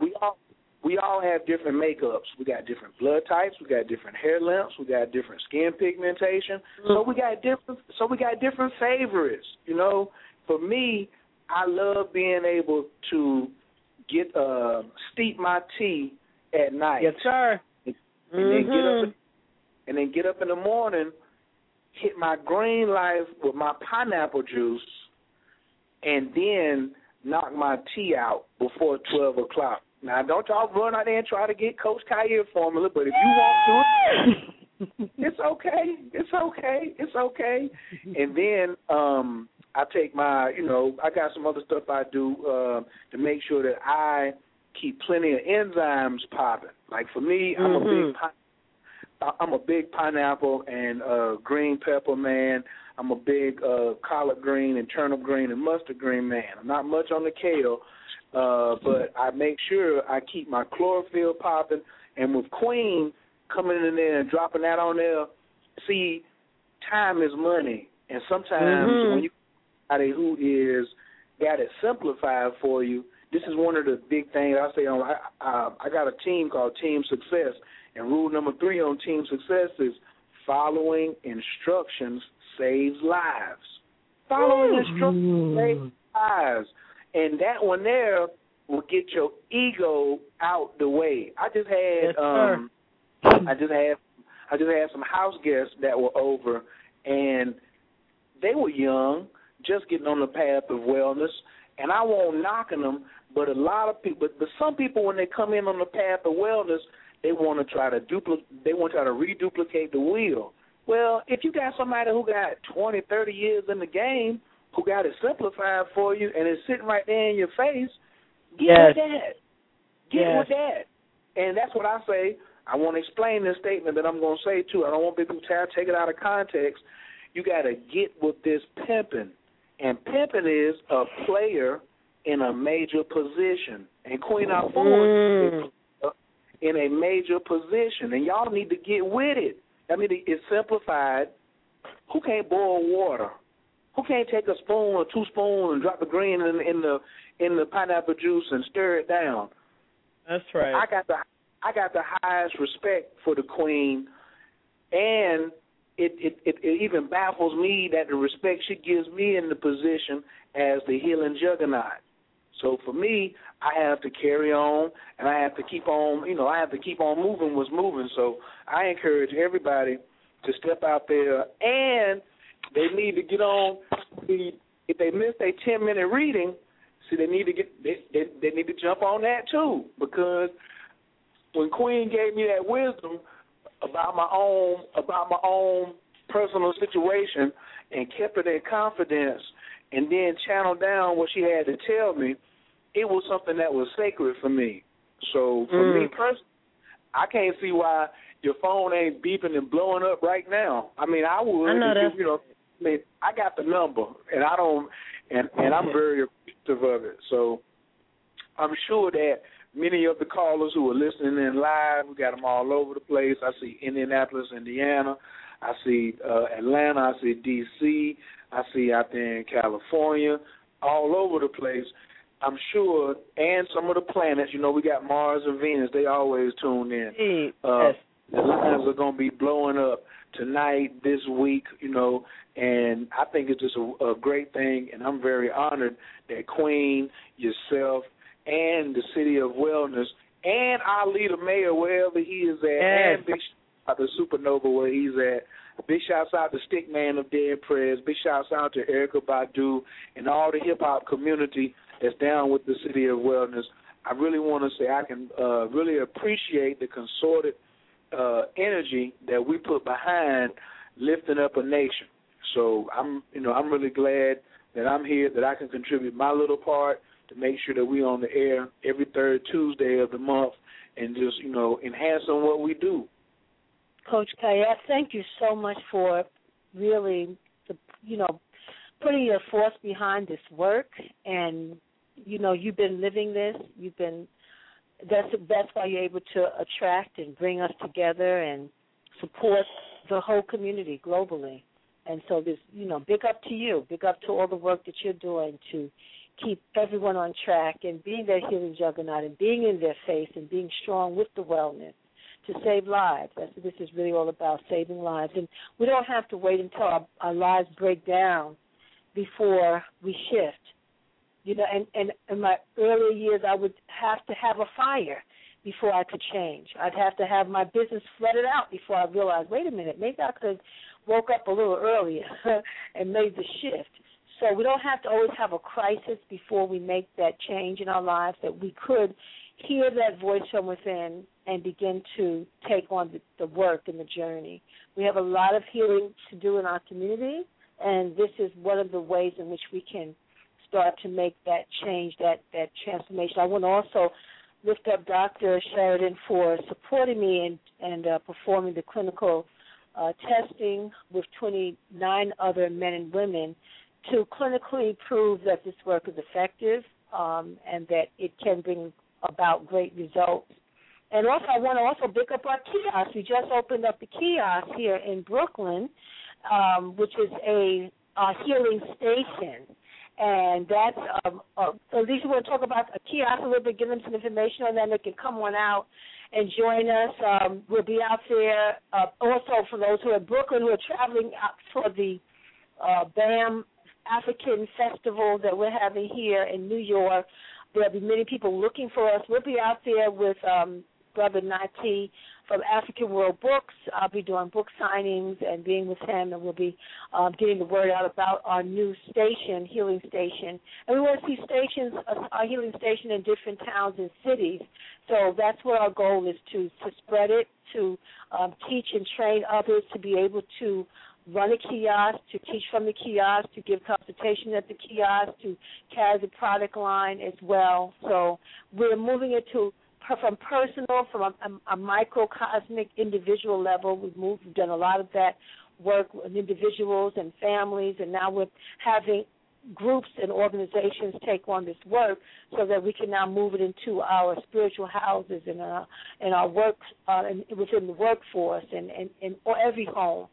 We all we all have different makeups. We got different blood types. We got different hair lengths. We got different skin pigmentation. So we got different. So we got different favorites. You know, for me, I love being able to get uh steep my tea at night. Yes, sir. And then get up and then get up in the morning, hit my green life with my pineapple juice, and then knock my tea out before twelve o'clock. Now don't y'all run out there and try to get Coach Khayr formula, but if you want to, it's okay. It's okay. It's okay. And then um I take my, you know, I got some other stuff I do uh, to make sure that I keep plenty of enzymes popping. Like for me, I'm a Mhm. big I- I'm a big pineapple and uh green pepper man. I'm a big uh collard green and turnip green and mustard green man. I'm not much on the kale, uh, but I make sure I keep my chlorophyll popping. And with Queen coming in there and dropping that on there, see, time is money. And sometimes Mhm. when you somebody who is got it simplified for you, this is one of the big things I say on. I, I, I got a team called Team Success, and rule number three on Team Success is following instructions saves lives. Following instructions saves lives, and that one there will get your ego out the way. I just had Yes, sir. um, I just had I just had some house guests that were over, and they were young, just getting on the path of wellness, and I won't knocking them, but a lot of people, but, but some people when they come in on the path of wellness, they want to try to duplicate, they want to try to reduplicate the wheel. Well, if you got somebody who got twenty, thirty years in the game, who got it simplified for you, and it's sitting right there in your face, get Yes. with that. Get Yes. with that. And that's what I say. I want to explain this statement that I'm going to say too. I don't want people to take it out of context. You got to get with this pimping, and pimping is a player in a major position, and Queen Afua is mm. in a major position, and y'all need to get with it. I mean, it's simplified. Who can't boil water? Who can't take a spoon or two spoons and drop the green in, in the in the pineapple juice and stir it down? That's right. I got the I got the highest respect for the queen, and it, it it it even baffles me that the respect she gives me in the position as the healing juggernaut. So for me, I have to carry on, and I have to keep on. You know, I have to keep on moving what's moving. So I encourage everybody to step out there, and they need to get on. The, if they miss a ten minute reading, see, they need to get they, they they need to jump on that too because when Queen gave me that wisdom about my own about my own personal situation and kept it in confidence and then channeled down what she had to tell me, it was something that was sacred for me. So for Mm. me personally, I can't see why your phone ain't beeping and blowing up right now. I mean, I would I know you, you know I mean, I got the number, and I don't, and and I'm very appreciative of it. So I'm sure that many of the callers who are listening in live, we got them all over the place. I see Indianapolis, Indiana. I see uh, Atlanta. I see D.C. I see out there in California, all over the place. I'm sure, and some of the planets. You know, we got Mars and Venus. They always tune in. Uh, yes. The lines are going to be blowing up tonight, this week. You know, and I think it's just a, a great thing, and I'm very honored that Queen, yourself, and the City of Wellness, and our leader mayor wherever he is at, Yes. and Big out Supernova where he's at. Big shouts out to Stickman of Dead Prez. Big shouts out to Erykah Badu and all the hip hop community that's down with the City of Wellness. I really want to say I can uh, really appreciate the consorted uh, energy that we put behind lifting up a nation. So I'm, you know, I'm really glad that I'm here, that I can contribute my little part to make sure that we're on the air every third Tuesday of the month and just, you know, enhancing what we do. Coach Khayr, thank you so much for really, the, you know, putting your force behind this work. And you know, you've been living this. You've been. That's that's why you're able to attract and bring us together and support the whole community globally. And so, this, you know, big up to you. Big up to all the work that you're doing to keep everyone on track and being that healing juggernaut and being in their face and being strong with the wellness to save lives. That's what this is really all about, saving lives. And we don't have to wait until our, our lives break down before we shift. You know, and, and in my earlier years, I would have to have a fire before I could change. I'd have to have my business flooded out before I realized, wait a minute, maybe I could have woke up a little earlier and made the shift. So we don't have to always have a crisis before we make that change in our lives, that we could hear that voice from within and begin to take on the, the work and the journey. We have a lot of healing to do in our community, and this is one of the ways in which we can start to make that change, that, that transformation. I want to also lift up Dr. Sheridan for supporting me and, and uh, performing the clinical uh, testing with 29 other men and women to clinically prove that this work is effective um, and that it can bring about great results. And also, I want to also pick up our kiosk. We just opened up the kiosk here in Brooklyn, um, which is a, a healing station. And that's, um, uh, Alicia will talk about a kiosk a little bit, give them some information on that. They can come on out and join us. Um, we'll be out there. Uh, also, for those who are in Brooklyn who are traveling out for the uh, BAM African Festival that we're having here in New York, there'll be many people looking for us. We'll be out there with um, Brother Nati from African World Books. I'll be doing book signings and being with him, and we'll be um, getting the word out about our new station, Healing Station. And we want to see stations, uh, our healing station in different towns and cities. So that's what our goal is to to spread it, to um, teach and train others to be able to run a kiosk, to teach from the kiosk, to give consultation at the kiosk, to carry the product line as well. So we're moving it to from personal, from a, a, a microcosmic individual level. We've moved, we've done a lot of that work with individuals and families, and now we're having groups and organizations take on this work so that we can now move it into our spiritual houses and our and our work uh, and within the workforce and and, and or every home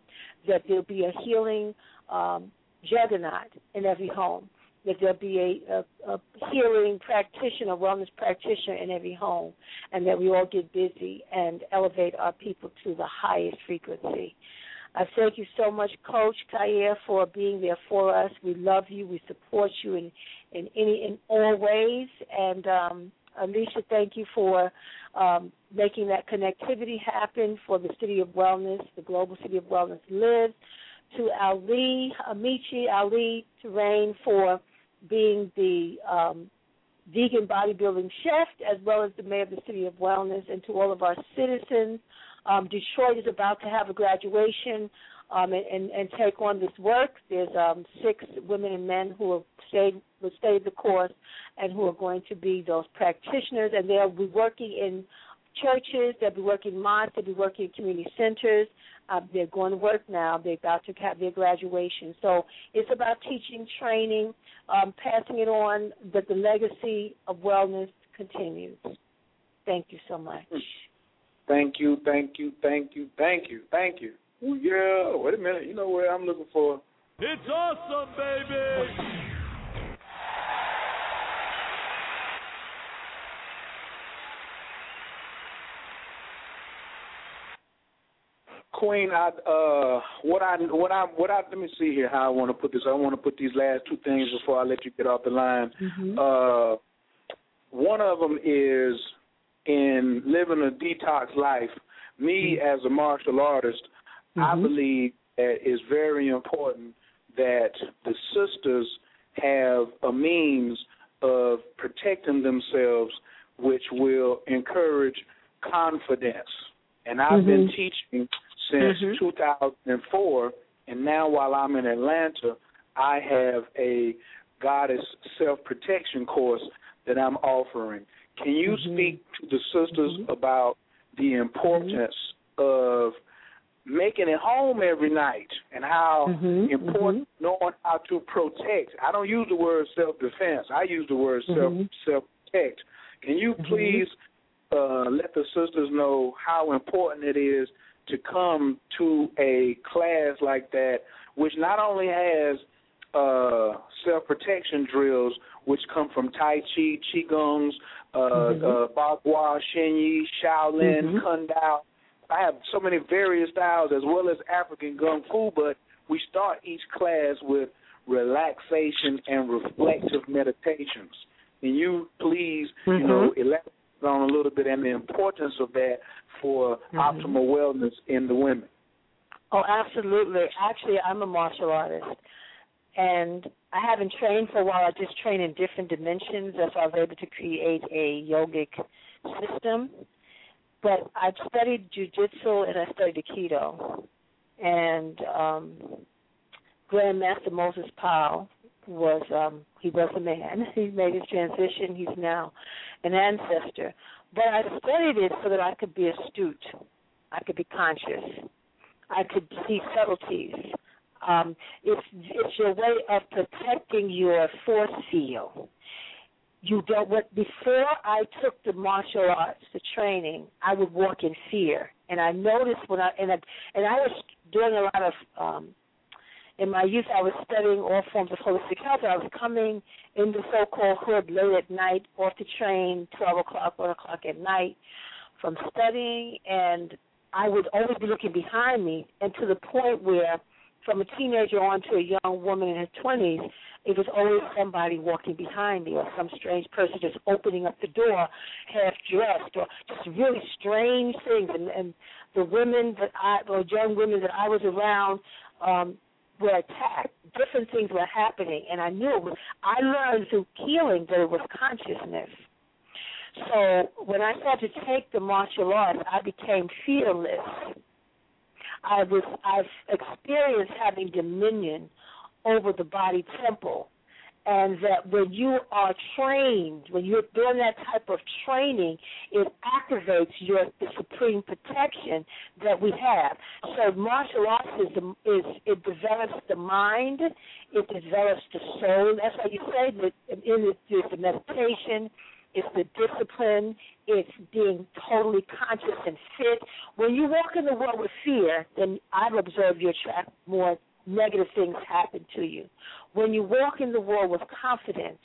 that there'll be a healing um, juggernaut in every home that there'll be a, a, a healing practitioner, a wellness practitioner in every home, and that we all get busy and elevate our people to the highest frequency. I thank you so much, Coach Khayr, for being there for us. We love you. We support you in in any in all ways. And um, Alicia, thank you for um, making that connectivity happen for the City of Wellness, the Global City of Wellness lives. To Ali Amici, Ali Terrain for being the um, vegan bodybuilding chef as well as the mayor of the City of Wellness, and to all of our citizens. Um, Detroit is about to have a graduation um, and, and, and take on this work. There's um, six women and men who have stayed will stay the course and who are going to be those practitioners, and they'll be working in churches. They'll be working mosques. They'll be working in community centers. Uh, they're going to work now. They're about to have their graduation. So it's about teaching, training, um, passing it on, that the legacy of wellness continues. Thank you so much. Thank you, thank you, thank you, thank you, thank you. Ooh, yeah, wait a minute. You know what I'm looking for? It's awesome, baby! Queen, I uh, what I what I what I let me see here how I want to put this. I want to put these last two things before I let you get off the line. Mm-hmm. Uh, one of them is in living a detox life. Me Mm-hmm. as a martial artist, I believe that it's very important that the sisters have a means of protecting themselves, which will encourage confidence. And I've been Mhm. teaching since Mhm. 2004, and now while I'm in Atlanta, I have a goddess self protection course that I'm offering. Can you Mhm. speak to the sisters about the importance of making it home every night and how Mhm. important knowing how to protect? I don't use the word self defense. I use the word self self protect. Can you please uh, let the sisters know how important it is to come to a class like that, which not only has uh, self protection drills, which come from Tai Chi, Qigongs, uh, Mhm. uh, Bagua, Xingyi, Shaolin, Mhm. Kuntao. I have so many various styles as well as African Kung Fu, but we start each class with relaxation and reflective meditations. Can you please, you Mhm. know, elaborate on a little bit and the importance of that for Mhm. optimal wellness in the women? Oh, absolutely. Actually, I'm a martial artist. And I haven't trained for a while. I just train in different dimensions. That's why I was able to create a yogic system. But I've studied jujitsu and I studied Aikido. And um, Grandmaster Moses Powell was um, he was a man. He made his transition. He's now an ancestor. But I studied it so that I could be astute. I could be conscious. I could see subtleties. Um, it's it's your way of protecting your force field. You don't. What before I took the martial arts, the training, I would walk in fear, and I noticed when I and I, and I was doing a lot of. Um, in my youth, I was studying all forms of holistic health. I was coming in the so-called hood late at night, off the train, twelve o'clock, one o'clock at night, from studying, and I would always be looking behind me, and to the point where, from a teenager on to a young woman in her twenties, it was always somebody walking behind me, or some strange person just opening up the door, half dressed, or just really strange things. And, and the women that I, or young women that I was around, um, were attacked. Different things were happening, and I knew it was. I learned through healing that it was consciousness. So when I started to take the martial arts, I became fearless. I was I've experienced having dominion over the body temple. And that when you are trained, when you're doing that type of training, it activates your the supreme protection that we have. So martial arts is, is it develops the mind, it develops the soul. That's why you say that in it the meditation, it's the discipline, it's being totally conscious and fit. When you walk in the world with fear, then I've observed you attract more negative things happen to you. When you walk in the world with confidence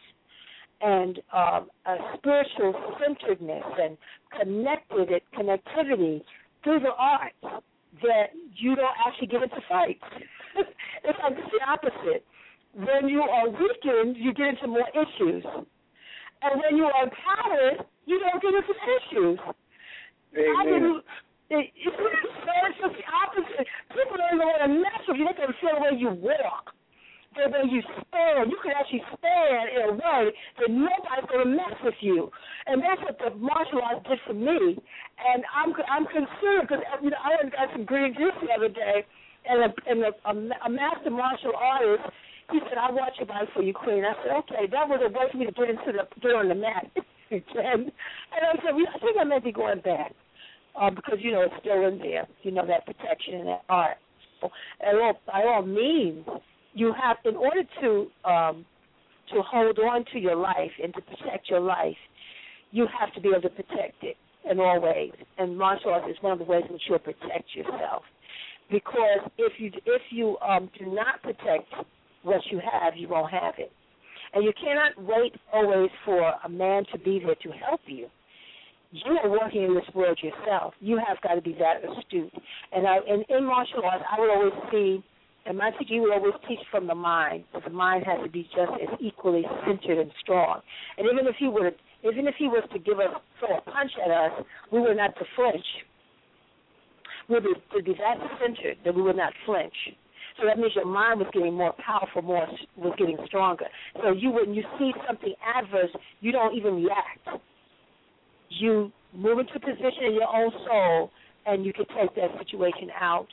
and um, a spiritual centeredness and connected connectivity through the arts, that you don't actually get into fights. it's like the opposite. When you are weakened, you get into more issues. And when you are empowered, you don't get into issues. Amen. I didn't, it, it's just the opposite. People don't even want to mess with you. They can feel the way you walk, the way you stand. You can actually stand in a way that nobody's going to mess with you. And that's what the martial arts did for me. And I'm I'm concerned because you know, I and got some green juice the other day, and a and a, a, a master martial artist. He said, "I watch your body for you, Queen." I said, "Okay." That was a way for me to get into the get on the mat. and and I said, I think I might be going back uh, because you know it's still in there. You know that protection and that art. And all, by all means, you have in order to um, to hold on to your life and to protect your life, you have to be able to protect it in all ways. And martial arts is one of the ways in which you'll protect yourself. Because if you if you um, do not protect what you have, you won't have it. And you cannot wait always for a man to be there to help you. You are working in this world yourself. You have got to be that astute. And I and in martial arts, I would always see, and my teacher would always teach from the mind. But the mind has to be just as equally centered and strong. And even if he would, even if he was to give us throw a punch at us, we were not to flinch. We would be, to be that centered that we would not flinch. So that means your mind was getting more powerful, more was getting stronger. So you when you see something adverse, you don't even react. You move into a position in your own soul, and you can take that situation out.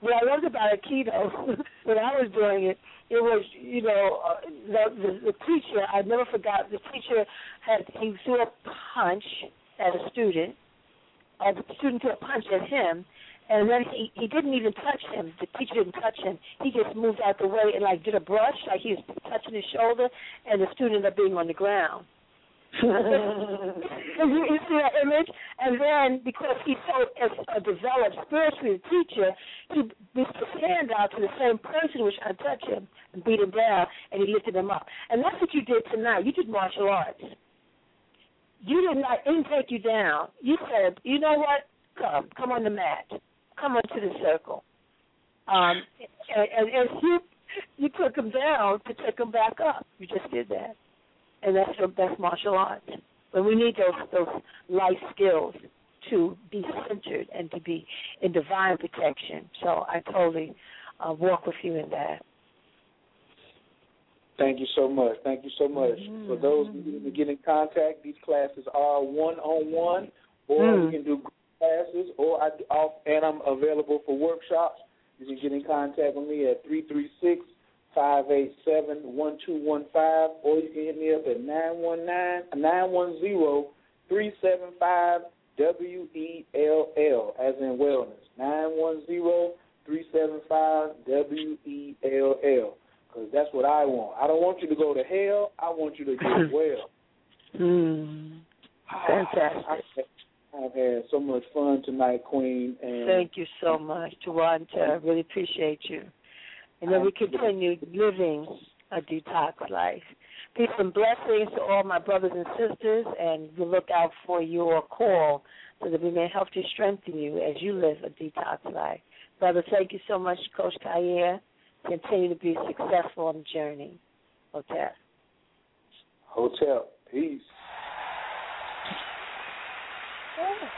What I loved about Aikido, when I was doing it, it was you know uh, the, the the teacher. I never forgot the teacher had he threw a punch at a student. Uh, the student threw a punch at him, and then he he didn't even touch him. The teacher didn't touch him. He just moved out the way and like did a brush, like he was touching his shoulder, and the student ended up being on the ground. You, you see that image? And then because he's so uh, developed spiritually, teacher, he reached his hand out to the same person which I touched him and beat him down, and he lifted him up. And that's what you did tonight. You did martial arts. You did not didn't take you down. You said, you know what? Come, come on the mat come onto the circle. Um, and, and you you took him down to take him back up. You just did that, and that's your best martial arts. But we need those those life skills to be centered and to be in divine protection. So I totally uh, walk with you in that. Thank you so much. Thank you so much. Mm-hmm. For those who need to get in contact, these classes are one on one, or mm. we can do classes, or I and I'm available for workshops. You can get in contact with me at three three six five eight seven one two one five, or you can hit me up at nine one nine nine one zero three seven five W E L L, as in wellness. Nine one zero three seven five W E L L, because that's what I want. I don't want you to go to hell. I want you to get well. Mm. Fantastic. I've had so much fun tonight, Queen. And Thank you so much, Toronto. I really appreciate you. And then we continue living a detox life. Peace and blessings to all my brothers and sisters, and we look out for your call so that we may help to strengthen you as you live a detox life. Brother, thank you so much, Coach Khayr. Continue to be successful on the journey. Hotep. Hotep. Peace. Yeah.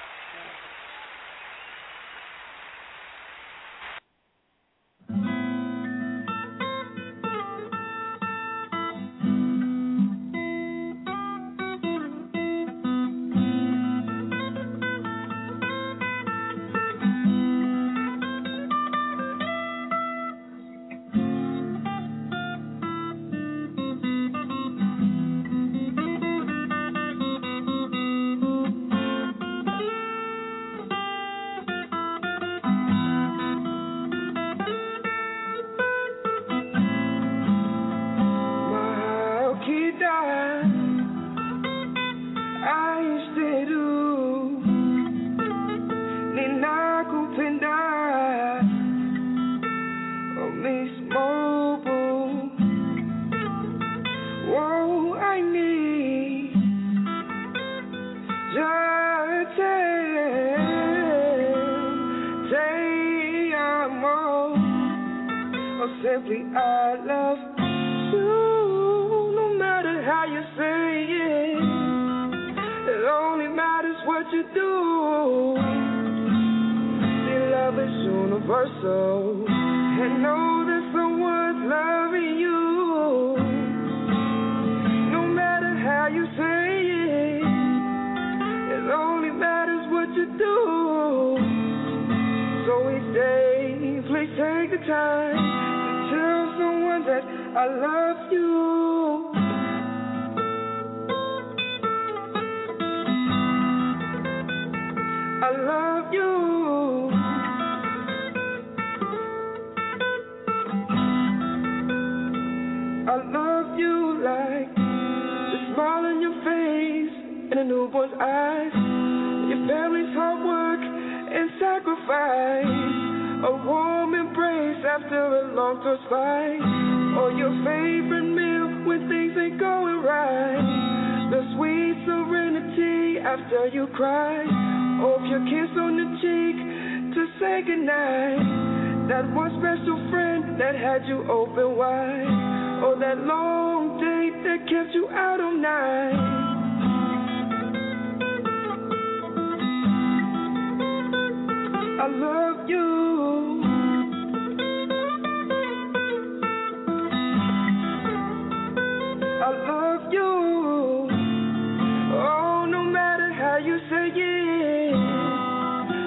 Universal,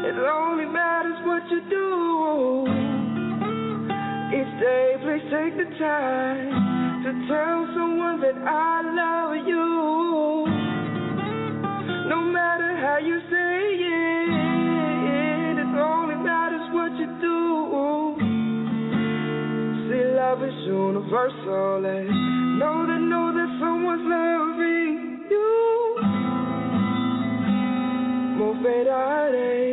and know that I love you. No matter how you say it, it only matters what you do. See, love is universal, and know that someone's loving Moveré. Long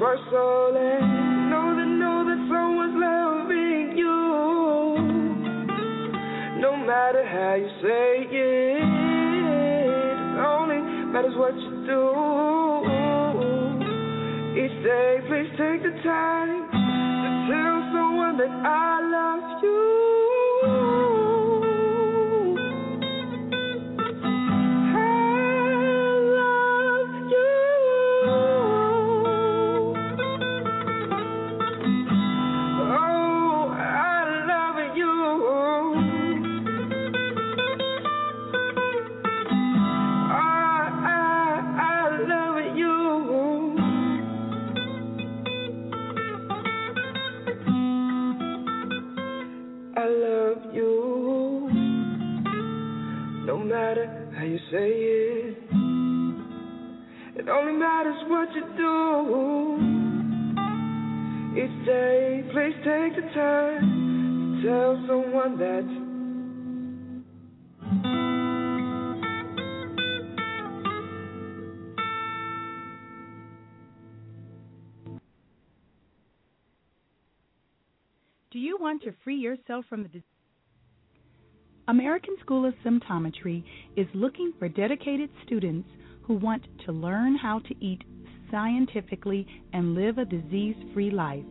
universal and know that know that someone's loving you. No matter how you say it, it only matters what you do. Each day, please take the time to tell someone that I love you. Say it, it only matters what you do. Each day, please take the time to tell someone that. Do you want to free yourself from the? American School of Symptometry is looking for dedicated students who want to learn how to eat scientifically and live a disease free life.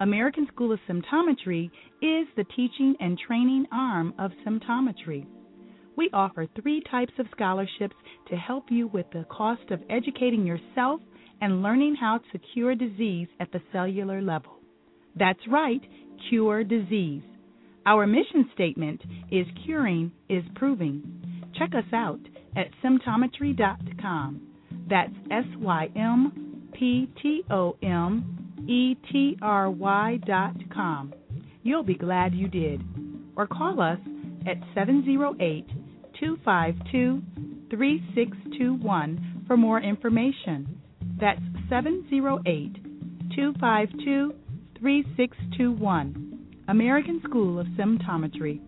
American School of Symptometry is the teaching and training arm of symptometry. We offer three types of scholarships to help you with the cost of educating yourself and learning how to cure disease at the cellular level. That's right, cure disease. Our mission statement is curing is proving. Check us out at symptometry.com. That's S Y M P T O M E T R Y dot com. You'll be glad you did. Or call us at 708 252 3621 for more information. That's 708 252 3621. American School of Symptometry.